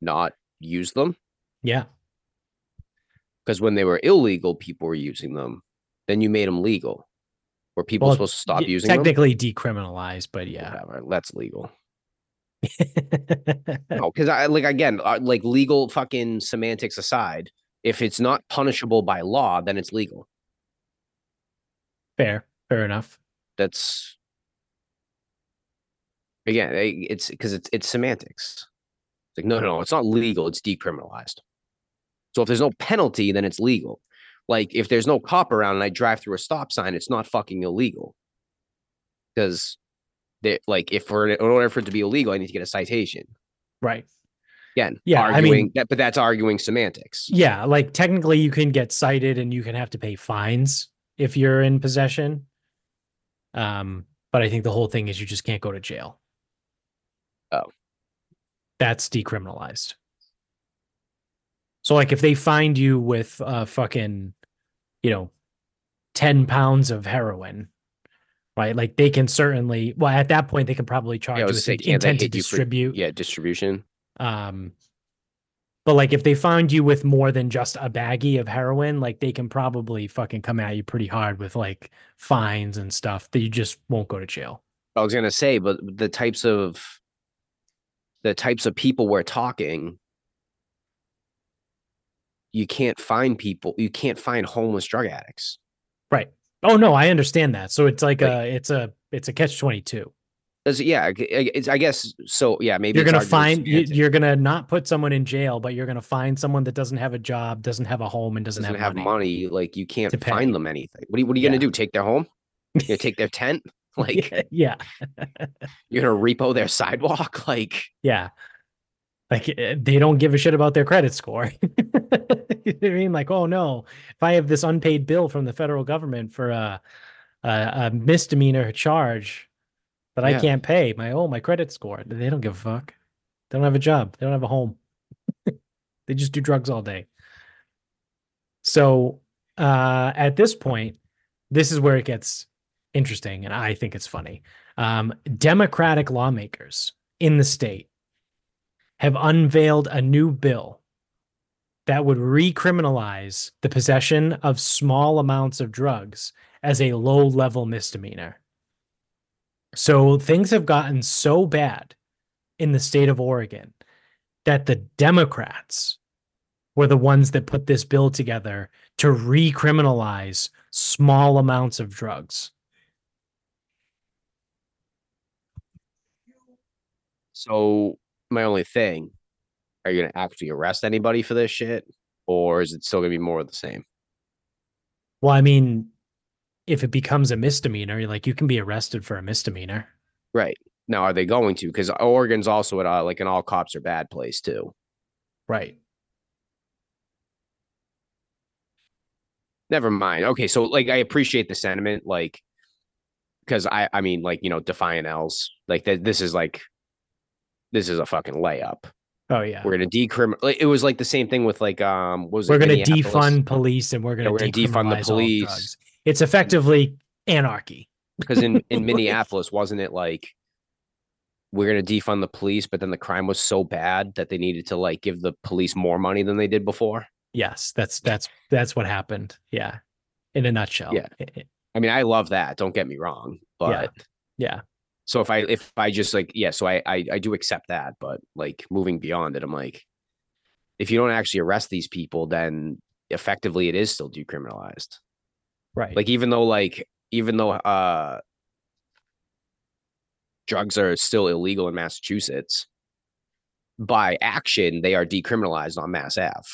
Not use them? Yeah. Because when they were illegal, people were using them. Then you made them legal. Were people Well, supposed to stop using them? technically decriminalized, but yeah. Whatever, that's legal. No, because I like again, uh, like legal fucking semantics aside, if it's not punishable by law, then it's legal. fair. Fair enough. That's again, it's because it's it's semantics. It's like no, no, no, it's not legal. It's decriminalized. So if there's no penalty, then it's legal. Like if there's no cop around and I drive through a stop sign, it's not fucking illegal. Because they like if for in order for it to be illegal, I need to get a citation. Right. Again, Yeah, I mean- that, but that's arguing semantics. Yeah. Like technically you can get cited and you can have to pay fines if you're in possession. Um, but I think the whole thing is you just can't go to jail. Oh. That's decriminalized. So like if they find you with uh fucking, you know, 10 pounds of heroin, right? Like they can certainly well at that point they can probably charge Yeah, you with say, intent to you for- distribute. Yeah, distribution. Um, but like if they find you with more than just a baggie of heroin, like they can probably fucking come at you pretty hard with like fines and stuff that you just won't go to jail. I was gonna say, but the types of the types of people we're talking, you can't find people. You can't find homeless drug addicts. Oh no, I understand that. So it's like Right. a it's a it's a catch twenty two. Yeah, I- I- it's I guess so. Yeah, maybe You're gonna to find it. you're gonna not put someone in jail, but you're gonna find someone that doesn't have a job, doesn't have a home, and doesn't, doesn't have, have money. Like you can't find them anything. What are you, what are you Yeah. gonna do? Take their home? You take their tent? Like yeah, you're gonna repo their sidewalk? Like yeah. Like eh, they don't give a shit about their credit score. you know what I mean? Like, oh no, if I have this unpaid bill from the federal government for a a, a misdemeanor charge that I can't pay, my oh my credit score. They don't give a fuck. They don't have a job. They don't have a home. they just do drugs all day. So uh, at this point, this is where it gets interesting, and I think it's funny. Um, Democratic lawmakers in the state have unveiled a new bill that would recriminalize the possession of small amounts of drugs as a low level misdemeanor. So things have gotten so bad in the state of Oregon that the Democrats were the ones that put this bill together to recriminalize small amounts of drugs. so. My only thing: Are you gonna actually arrest anybody for this shit, or is it still gonna be more of the same? Well, I mean, if it becomes a misdemeanor, like you can be arrested for a misdemeanor. Right now, are they going to? Because Oregon's also at uh, like an all cops are bad place too. Right. Never mind. Okay, so like I appreciate the sentiment, like because I I mean like you know defiant L's like that. This is like this is a fucking layup. Oh yeah. We're gonna decriminal. It was like the same thing with like um. What was we're to defund police and we're going we're to gonna defund the police. It's effectively anarchy. because in in Minneapolis wasn't it like we're gonna defund the police, but then the crime was so bad that they needed to like give the police more money than they did before. Yes, that's that's that's what happened. Yeah. In a nutshell. Yeah. I- mean, I love that. Don't get me wrong, but Yeah. So if I if I just like yeah, so I, I I do accept that, but like moving beyond it, I'm like, if you don't actually arrest these people, then effectively it is still decriminalized. Right. Like even though like even though uh drugs are still illegal in Massachusetts, by action they are decriminalized on Mass Ave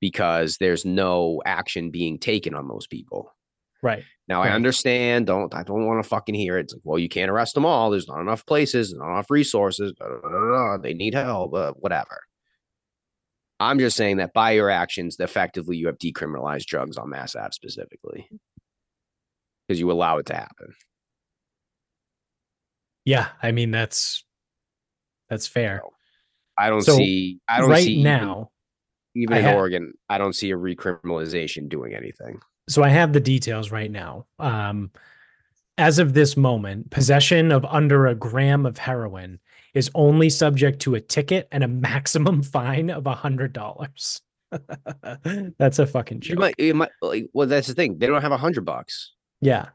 because there's no action being taken on those people. right. Now Right. I understand. Don't I don't want to fucking hear it. It's like, well, you can't arrest them all. There's not enough places, not enough resources. da, da, da, They need help. Uh, whatever. I'm just saying that by your actions, effectively, you have decriminalized drugs on Mass Ave specifically because you allow it to happen. Yeah, I mean that's that's fair. I don't So, see. I don't right see now, even, I in Oregon. I don't see a recriminalization doing anything. So I have the details right now. Um, as of this moment, possession of under a gram of heroin is only subject to a ticket and a maximum fine of a hundred dollars. That's a fucking You joke. might, you might, like, well, that's the thing. They don't have a hundred bucks. Yeah.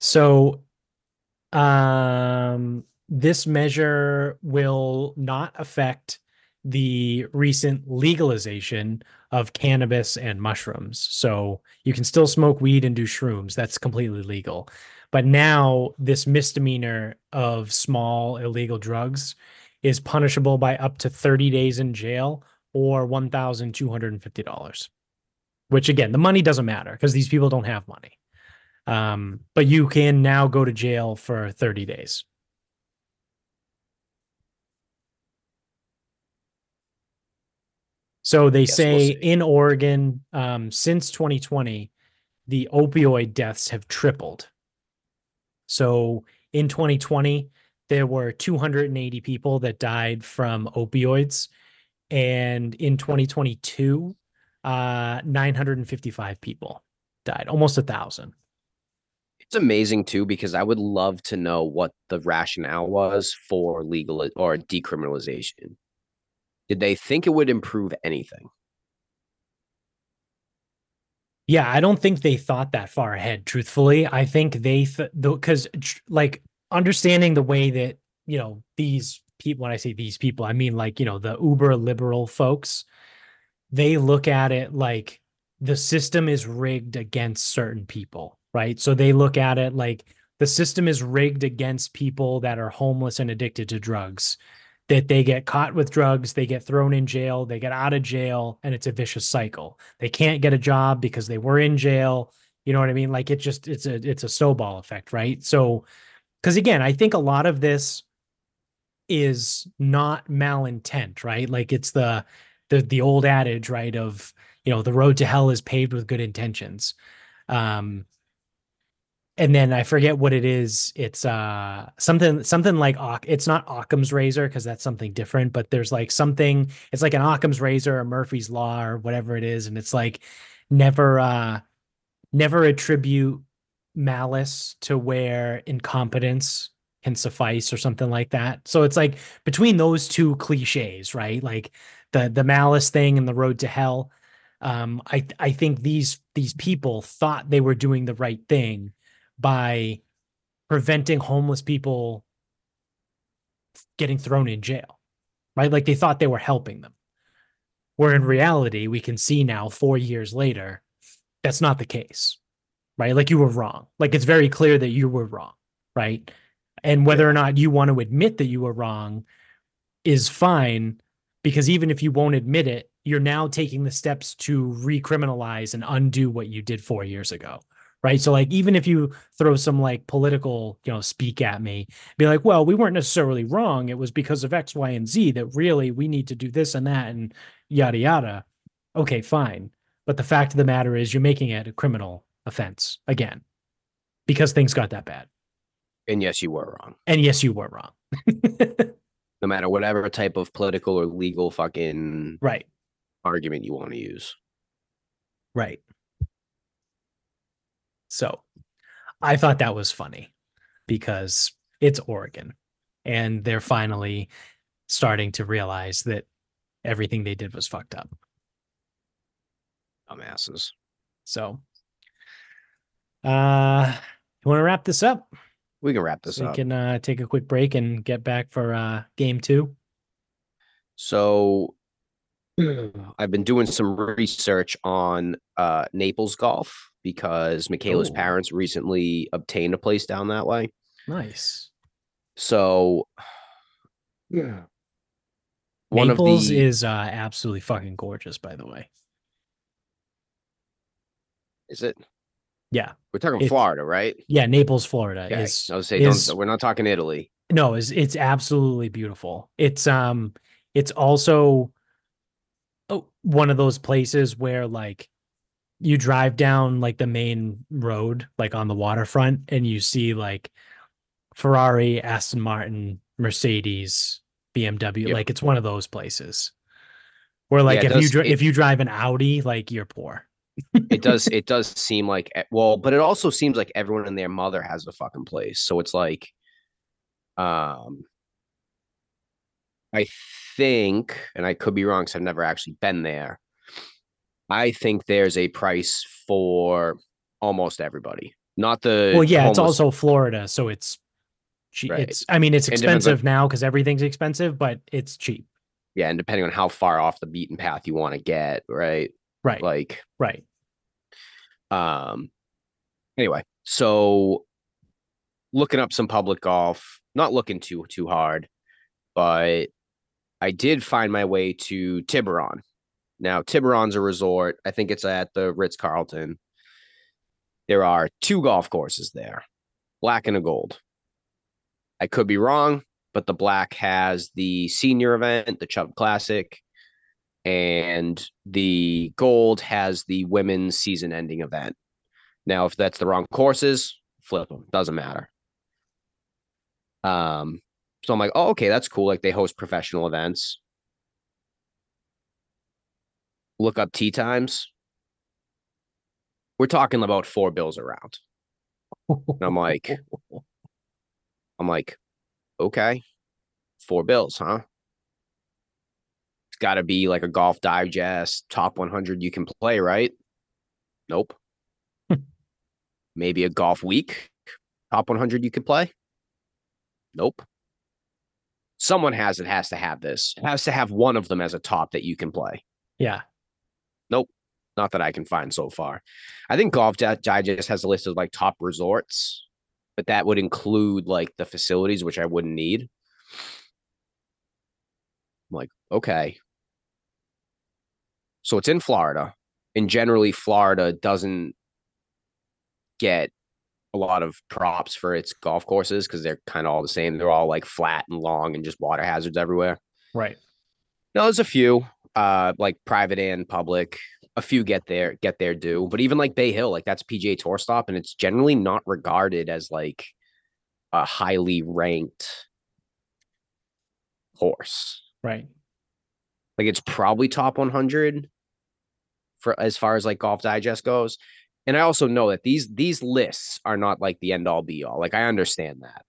So um this measure will not affect the recent legalization of cannabis and mushrooms. So you can still smoke weed and do shrooms. That's completely legal. But now this misdemeanor of small illegal drugs is punishable by up to 30 days in jail or $1,250. Which again, the money doesn't matter because these people don't have money. Um, but you can now go to jail for 30 days. So they Guess we'll say in Oregon, um, since 2020, the opioid deaths have tripled. So in 2020, there were 280 people that died from opioids. And in 2022, uh, 955 people died, almost a thousand. It's amazing too because I would love to know what the rationale was for legal or decriminalization. Did they think it would improve anything? Yeah, I don't think they thought that far ahead, truthfully. I think they, th- because like understanding the way that, you know, these people, when I say these people, I mean like, you know, the uber liberal folks, they look at it like the system is rigged against certain people, right? So they look at it like the system is rigged against people that are homeless and addicted to drugs that they get caught with drugs, they get thrown in jail, they get out of jail, and it's a vicious cycle. They can't get a job because they were in jail. You know what I mean? Like it just it's a it's a snowball effect, right? So because again, I think a lot of this is not malintent, right? Like it's the the the old adage, right? Of you know, the road to hell is paved with good intentions. Um, and then I forget what it is. It's uh something something like it's not Occam's razor because that's something different, but there's like something it's like an Occam's razor or Murphy's law or whatever it is, and it's like never uh never attribute malice to where incompetence can suffice or something like that. So it's like between those two cliches, right? Like the the malice thing and the road to hell. Um, I I think these these people thought they were doing the right thing by preventing homeless people getting thrown in jail, right? Like they thought they were helping them. Where in reality, we can see now, four years later, that's not the case, right? Like you were wrong. Like it's very clear that you were wrong, right? And whether or not you want to admit that you were wrong is fine because even if you won't admit it, you're now taking the steps to recriminalize and undo what you did four years ago right? So like even if you throw some like political you know speak at me be like well we weren't necessarily wrong. It was because of x y and z that really we need to do this and that and yada yada. Okay fine. But the fact of the matter is you're making it a criminal offense again because things got that bad. And yes you were wrong. And yes you were wrong. No matter whatever type of political or legal fucking right. argument you want to use. Right so I thought that was funny because it's Oregon and they're finally starting to realize that everything they did was fucked up. Dumbasses. So, uh, you want to wrap this up? We can wrap this so up. We can uh, take a quick break and get back for uh, game two. So, I've been doing some research on uh, Naples golf because Michaela's oh. parents recently obtained a place down that way. Nice. So, yeah. One Naples the, is uh, absolutely fucking gorgeous, by the way. Is it? Yeah. We're talking Florida, right? Yeah, Naples, Florida. Okay. Is, I was say, is, we're not talking Italy. No, it's it's absolutely beautiful. It's um, it's also oh, one of those places where like you drive down like the main road, like on the waterfront, and you see like Ferrari, Aston Martin, Mercedes, BMW. Yep. Like it's one of those places where like yeah, if does, you dr- it, if you drive an Audi, like you're poor. it does it does seem like well, but it also seems like everyone and their mother has a fucking place. So it's like um I think, and I could be wrong because I've never actually been there. I think there's a price for almost everybody. Not the well, yeah, homeless. it's also Florida, so it's cheap. Right. It's I mean, it's expensive on, now because everything's expensive, but it's cheap. Yeah, and depending on how far off the beaten path you want to get, right? Right. Like right. Um. Anyway, so looking up some public golf, not looking too too hard, but I did find my way to Tiburon. Now, Tiburon's a resort. I think it's at the Ritz Carlton. There are two golf courses there, black and a gold. I could be wrong, but the black has the senior event, the Chubb Classic, and the gold has the women's season ending event. Now, if that's the wrong courses, flip them. Doesn't matter. Um, so I'm like, oh, okay, that's cool. Like they host professional events. Look up tee times. We're talking about four bills around. And I'm like, I'm like, okay, four bills, huh? It's got to be like a golf digest top 100 you can play, right? Nope. Maybe a golf week top 100 you can play. Nope. Someone has it has to have this. It has to have one of them as a top that you can play. Yeah. Not that I can find so far. I think Golf Digest has a list of like top resorts, but that would include like the facilities, which I wouldn't need. I'm like, okay. So it's in Florida, and generally Florida doesn't get a lot of props for its golf courses because they're kind of all the same. They're all like flat and long and just water hazards everywhere. Right. No, there's a few, uh, like private and public. A few get there, get their due, but even like Bay Hill, like that's PGA Tour stop, and it's generally not regarded as like a highly ranked horse. Right. Like it's probably top 100 for as far as like Golf Digest goes. And I also know that these these lists are not like the end all be all. Like I understand that.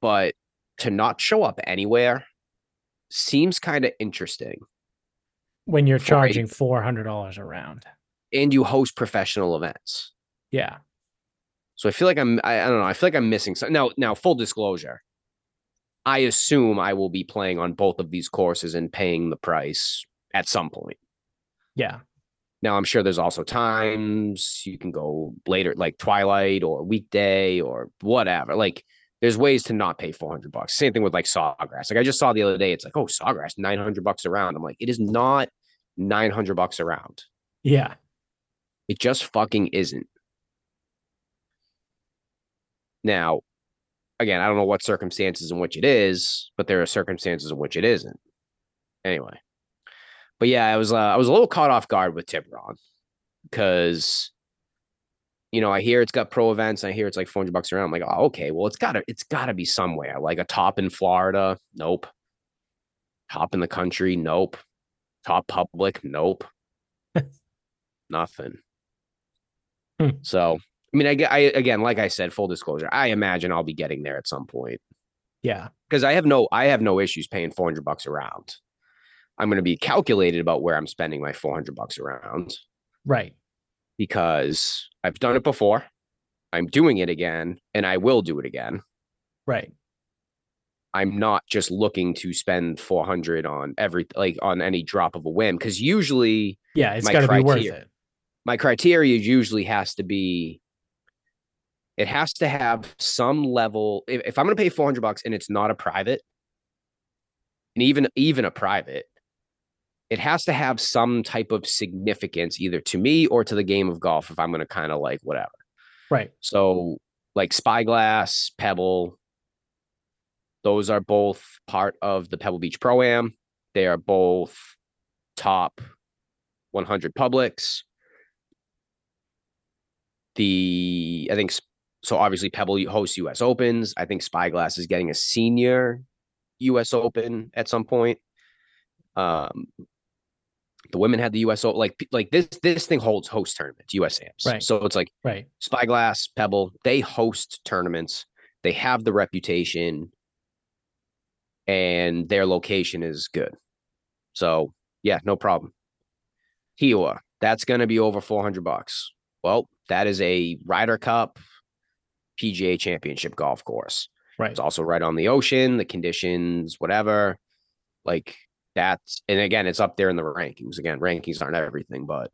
But to not show up anywhere seems kind of interesting. When you're charging four hundred dollars a round. And you host professional events. Yeah. So I feel like I'm I, I don't know, I feel like I'm missing something. Now now full disclosure. I assume I will be playing on both of these courses and paying the price at some point. Yeah. Now I'm sure there's also times you can go later, like twilight or weekday or whatever. Like there's ways to not pay 400 bucks. Same thing with like Sawgrass. Like I just saw the other day, it's like, oh, Sawgrass, 900 bucks around. I'm like, it is not 900 bucks around. Yeah. It just fucking isn't. Now, again, I don't know what circumstances in which it is, but there are circumstances in which it isn't. Anyway, but yeah, I was uh, I was a little caught off guard with Tiburon because you know I hear it's got pro events. I hear it's like 400 bucks around. I'm like, oh, okay, well, it's gotta it's gotta be somewhere like a top in Florida. Nope. Top in the country. Nope. Top public. Nope. Nothing. Hmm. So I mean, I, I again, like I said, full disclosure, I imagine I'll be getting there at some point Yeah. because I have no, I have no issues paying 400 bucks around. I'm going to be calculated about where I'm spending my 400 bucks around. Right. Because I've done it before. I'm doing it again and I will do it again. Right. I'm not just looking to spend 400 on every, like on any drop of a whim because usually Yeah. It's got to be worth it. my criteria usually has to be it has to have some level if, if i'm going to pay 400 bucks and it's not a private and even even a private it has to have some type of significance either to me or to the game of golf if i'm going to kind of like whatever Right. so like spyglass pebble those are both part of the pebble beach pro am they are both top 100 publics the I think so. Obviously, Pebble hosts U.S. Opens. I think Spyglass is getting a senior U.S. Open at some point. Um, the women had the U.S. Open. Like like this this thing holds host tournaments, USAMs. Right. So it's like Right. Spyglass, Pebble. They host tournaments. They have the reputation, and their location is good. So yeah, no problem. Kiawah, that's going to be over 400 bucks. Well, that is a Ryder Cup PGA Championship golf course. Right. It's also right on the ocean, the conditions, whatever. Like that's, and again, it's up there in the rankings. Again, rankings aren't everything, but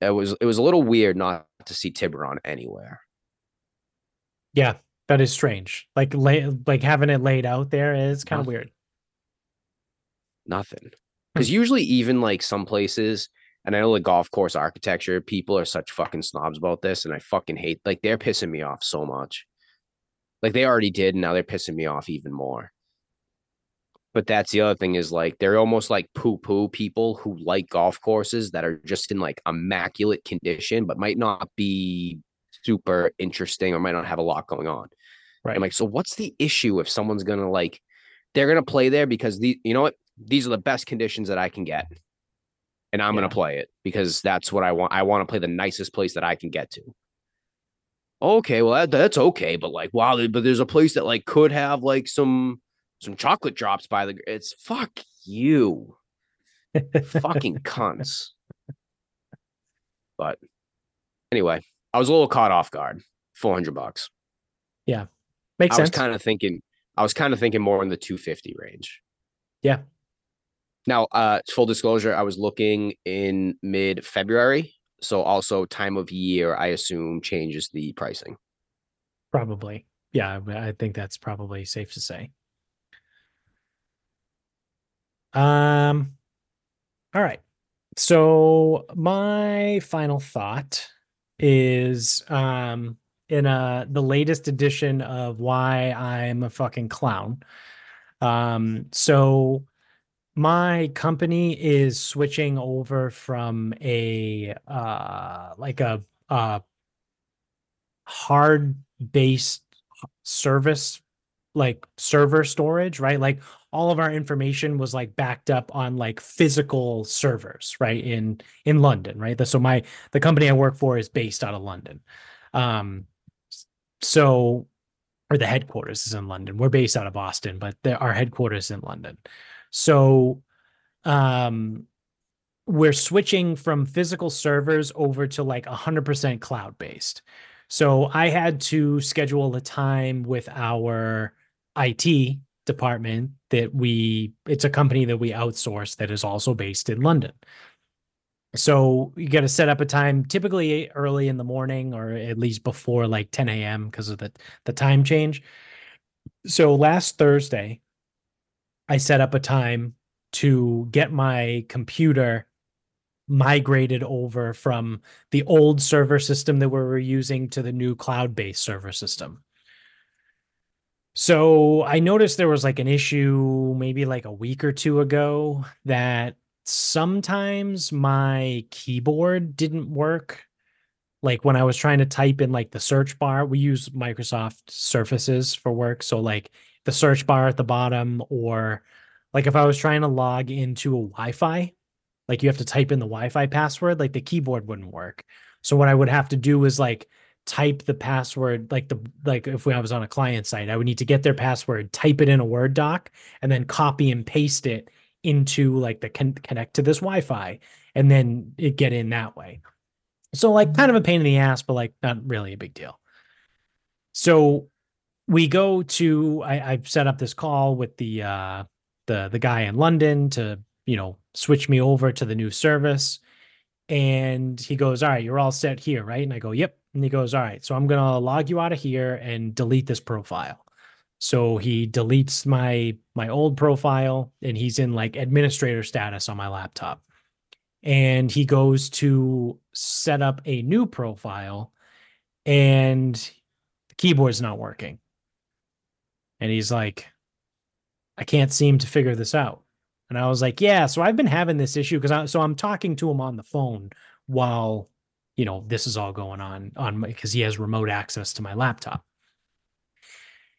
it was it was a little weird not to see Tiburon anywhere. Yeah. That is strange. Like lay, like having it laid out there is kind of weird. Nothing. Hmm. Because usually, even like some places, and I know the golf course architecture, people are such fucking snobs about this, and I fucking hate like they're pissing me off so much. Like they already did, and now they're pissing me off even more. But that's the other thing is like they're almost like poo poo people who like golf courses that are just in like immaculate condition, but might not be super interesting or might not have a lot going on. Right. I'm like, so what's the issue if someone's gonna like they're gonna play there because the you know what? These are the best conditions that I can get. And I'm Yeah. gonna play it because that's what I want. I want to play the nicest place that I can get to. Okay, well that, that's okay, but like wow, but there's a place that like could have like some some chocolate drops by the it's fuck you. Fucking cunts. But anyway, I was a little caught off guard. 400 bucks. Yeah makes I was sense. kind of thinking I was kind of thinking more in the 250 range. Yeah. Now, uh full disclosure, I was looking in mid February, so also time of year I assume changes the pricing. Probably. Yeah, I I think that's probably safe to say. Um, all right. So my final thought is um in uh the latest edition of why I'm a fucking clown. Um, so my company is switching over from a uh like a uh hard based service like server storage right? Like all of our information was like backed up on like physical servers right in in london right? So my the company i work for is based out of london. Um so or the headquarters is in london. We're based out of boston but the, our headquarters in london. So um we're switching from physical servers over to like 100% cloud based. So I had to schedule a time with our IT department that we it's a company that we outsource that is also based in London. So you got to set up a time typically early in the morning or at least before like 10 a.m. because of the the time change. So last Thursday, I set up a time to get my computer migrated over from the old server system that we were using to the new cloud-based server system. So I noticed there was like an issue maybe like a week or two ago that sometimes my keyboard didn't work. Like when I was trying to type in like the search bar, we use Microsoft Surfaces for work. So like the search bar at the bottom, or like if I was trying to log into a Wi-Fi, like you have to type in the Wi-Fi password, like the keyboard wouldn't work. So what I would have to do is like type the password, like the like if I was on a client site, I would need to get their password, type it in a Word doc, and then copy and paste it into like the con- connect to this Wi-Fi, and then it get in that way. So like kind of a pain in the ass, but like not really a big deal. So we go to I, I've set up this call with the uh the the guy in London to you know switch me over to the new service and he goes all right you're all set here right and i go yep and he goes all right so i'm going to log you out of here and delete this profile. So he deletes my my old profile and he's in like administrator status on my laptop. And he goes to set up a new profile and the keyboard's not working. And he's like i can't seem to figure this out. And I was like, yeah, so I've been having this issue because I so I'm talking to him on the phone while you know this is all going on on because he has remote access to my laptop.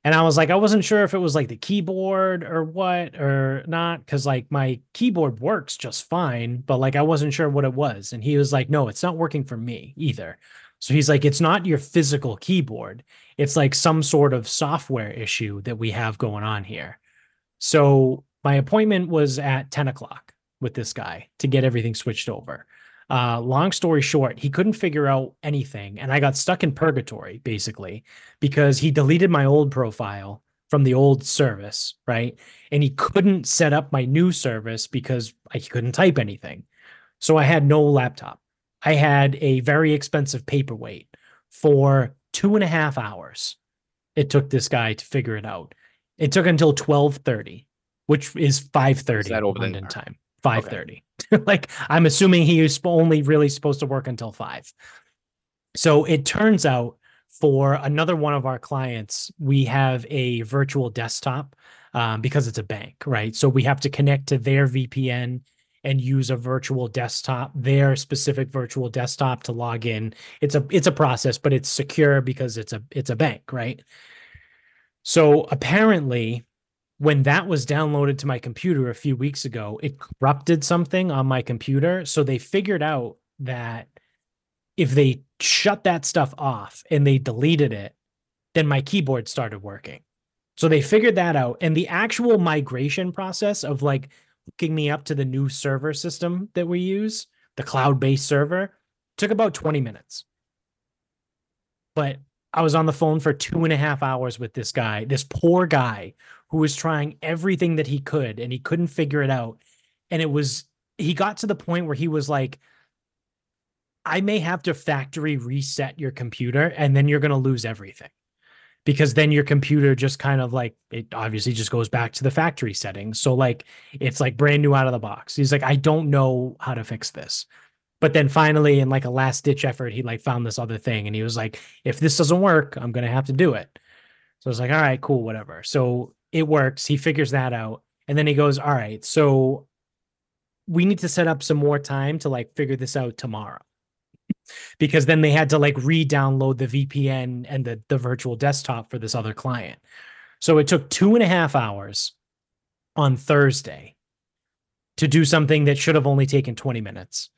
And I was like, I wasn't sure if it was like the keyboard or what or not, because like my keyboard works just fine, but like I wasn't sure what it was. And he was like, no, it's not working for me either. So he's like, it's not your physical keyboard. It's like some sort of software issue that we have going on here. So my appointment was at 10 o'clock with this guy to get everything switched over. Uh, long story short, he couldn't figure out anything, and I got stuck in purgatory basically because he deleted my old profile from the old service, right? And he couldn't set up my new service because I couldn't type anything. So I had no laptop. I had a very expensive paperweight for two and a half hours. It took this guy to figure it out. It took until 1230 which is 5:30 that over London there? time. 5:30. like I'm assuming he was only really supposed to work until 5. So it turns out for another one of our clients, we have a virtual desktop um, because it's a bank, right? So we have to connect to their VPN and use a virtual desktop, their specific virtual desktop to log in. It's a it's a process, but it's secure because it's a it's a bank, right? So apparently when that was downloaded to my computer a few weeks ago, it corrupted something on my computer. So they figured out that if they shut that stuff off and they deleted it, then my keyboard started working. So they figured that out. And the actual migration process of like hooking me up to the new server system that we use, the cloud based server, took about 20 minutes. But I was on the phone for two and a half hours with this guy, this poor guy who was trying everything that he could and he couldn't figure it out. And it was, he got to the point where he was like, I may have to factory reset your computer and then you're going to lose everything because then your computer just kind of like it obviously just goes back to the factory settings. So like it's like brand new out of the box. He's like, I don't know how to fix this. But then finally, in like a last ditch effort, he like found this other thing and he was like, if this doesn't work, I'm gonna have to do it. So I was like, all right, cool, whatever. So it works. He figures that out. And then he goes, All right, so we need to set up some more time to like figure this out tomorrow. because then they had to like re-download the VPN and the, the virtual desktop for this other client. So it took two and a half hours on Thursday to do something that should have only taken 20 minutes.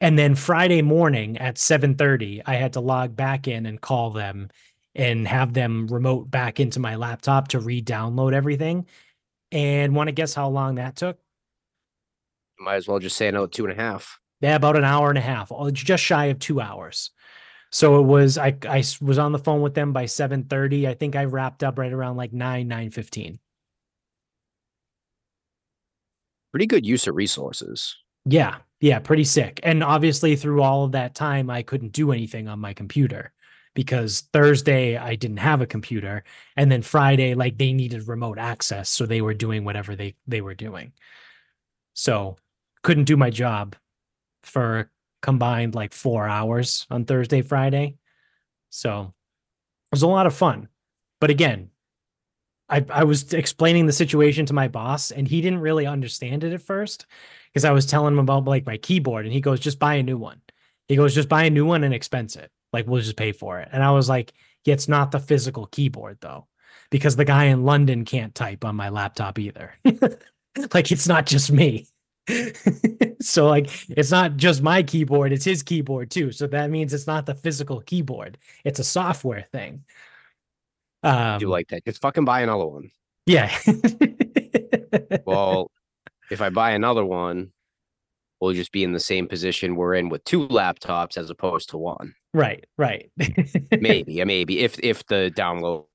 And then Friday morning at 7:30, I had to log back in and call them and have them remote back into my laptop to re-download everything. And want to guess how long that took? Might as well just say another two and a half. Yeah, about an hour and a half, oh, just shy of two hours. So it was I I was on the phone with them by 7:30. I think I wrapped up right around like 9, 9:15. Pretty good use of resources. Yeah, yeah, pretty sick. And obviously through all of that time, I couldn't do anything on my computer because Thursday I didn't have a computer. And then Friday, like they needed remote access. So they were doing whatever they they were doing. So couldn't do my job for combined like four hours on Thursday, Friday. So it was a lot of fun. But again, I, I was explaining the situation to my boss and he didn't really understand it at first because I was telling him about like my keyboard and he goes, just buy a new one. He goes, just buy a new one and expense it. Like we'll just pay for it. And I was like, yeah, it's not the physical keyboard though, because the guy in London can't type on my laptop either. like it's not just me. so like it's not just my keyboard, it's his keyboard too. So that means it's not the physical keyboard. It's a software thing. Um do like that. Just fucking buy another one. Yeah. well, if I buy another one, we'll just be in the same position we're in with two laptops as opposed to one. Right, right. maybe, maybe if if the download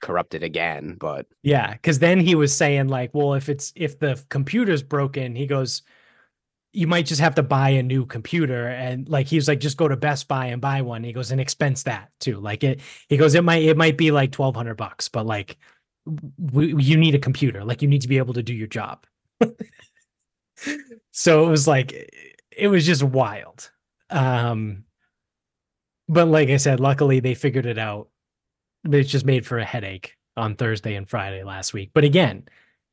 corrupted again, but yeah, because then he was saying like, well, if it's if the computer's broken, he goes, you might just have to buy a new computer, and like he was like, just go to Best Buy and buy one. He goes and expense that too. Like it, he goes, it might it might be like twelve hundred bucks, but like we, you need a computer, like you need to be able to do your job. so it was like it was just wild. Um but like I said, luckily they figured it out. It's just made for a headache on Thursday and Friday last week. But again,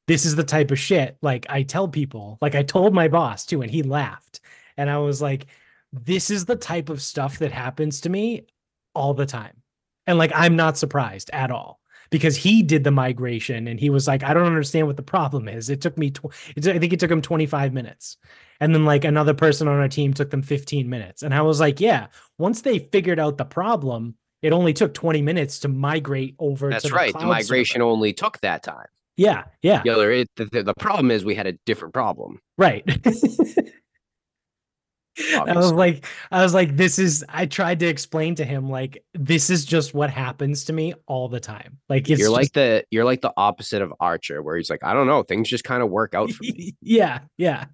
this is the type of shit like I tell people, like I told my boss too, and he laughed. And I was like, this is the type of stuff that happens to me all the time. And like, I'm not surprised at all because he did the migration and he was like, I don't understand what the problem is. It took me, tw- I think it took him 25 minutes. And then like another person on our team took them 15 minutes. And I was like, yeah, once they figured out the problem, it only took 20 minutes to migrate over. To That's right. The, the migration server. only took that time. Yeah. Yeah. The other, it, the, the problem is we had a different problem. Right. I was like, I was like, this is. I tried to explain to him like, this is just what happens to me all the time. Like, you're just, like the you're like the opposite of Archer, where he's like, I don't know, things just kind of work out for me. yeah, yeah.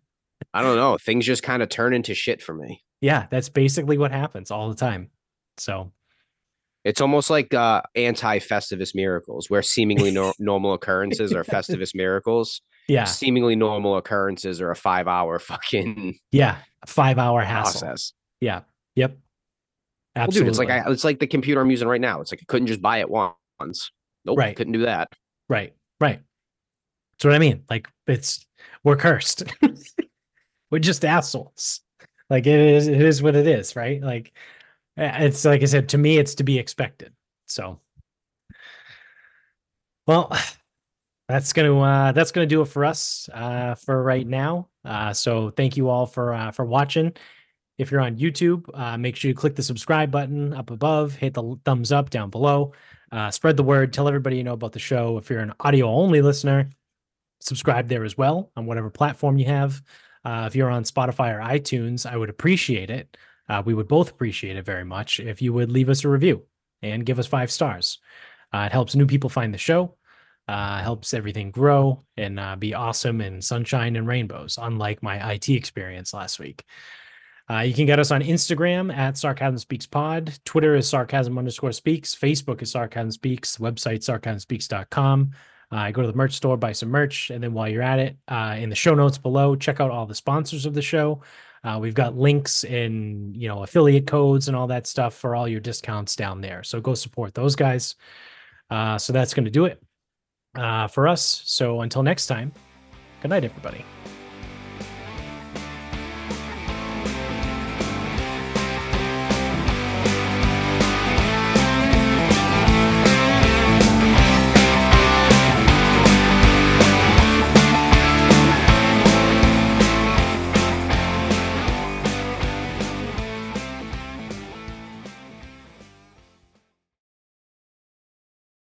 I don't know, things just kind of turn into shit for me. Yeah, that's basically what happens all the time. So it's almost like uh, anti-Festivus miracles, where seemingly no- normal occurrences are Festivus miracles. Yeah, seemingly normal occurrences are a five-hour fucking yeah five hour hassle. Process. Yeah. Yep. Absolutely. Well, dude, it's like I, it's like the computer I'm using right now. It's like I couldn't just buy it once. Nope. Right. Couldn't do that. Right. Right. That's what I mean. Like it's we're cursed. we're just assholes. Like it is. It is what it is. Right. Like it's like I said to me. It's to be expected. So. Well, that's gonna uh, that's gonna do it for us uh, for right now. Uh, so thank you all for uh, for watching. If you're on YouTube, uh, make sure you click the subscribe button up above, hit the thumbs up down below, uh, spread the word, tell everybody you know about the show. If you're an audio only listener, subscribe there as well on whatever platform you have. If you're on Spotify or iTunes, I would appreciate it. We would both appreciate it very much if you would leave us a review and give us five stars. It helps new people find the show, uh, helps everything grow and uh, be awesome and sunshine and rainbows, unlike my IT experience last week. Uh, you can get us on Instagram at Sarcasm Speaks Pod. Twitter is sarcasm underscore speaks. Facebook is sarcasm speaks. Website sarcasmspeaks.com. Uh, go to the merch store, buy some merch, and then while you're at it, uh, in the show notes below, check out all the sponsors of the show. Uh, we've got links and you know affiliate codes and all that stuff for all your discounts down there. So go support those guys. Uh, so that's going to do it uh, for us. So until next time, good night, everybody.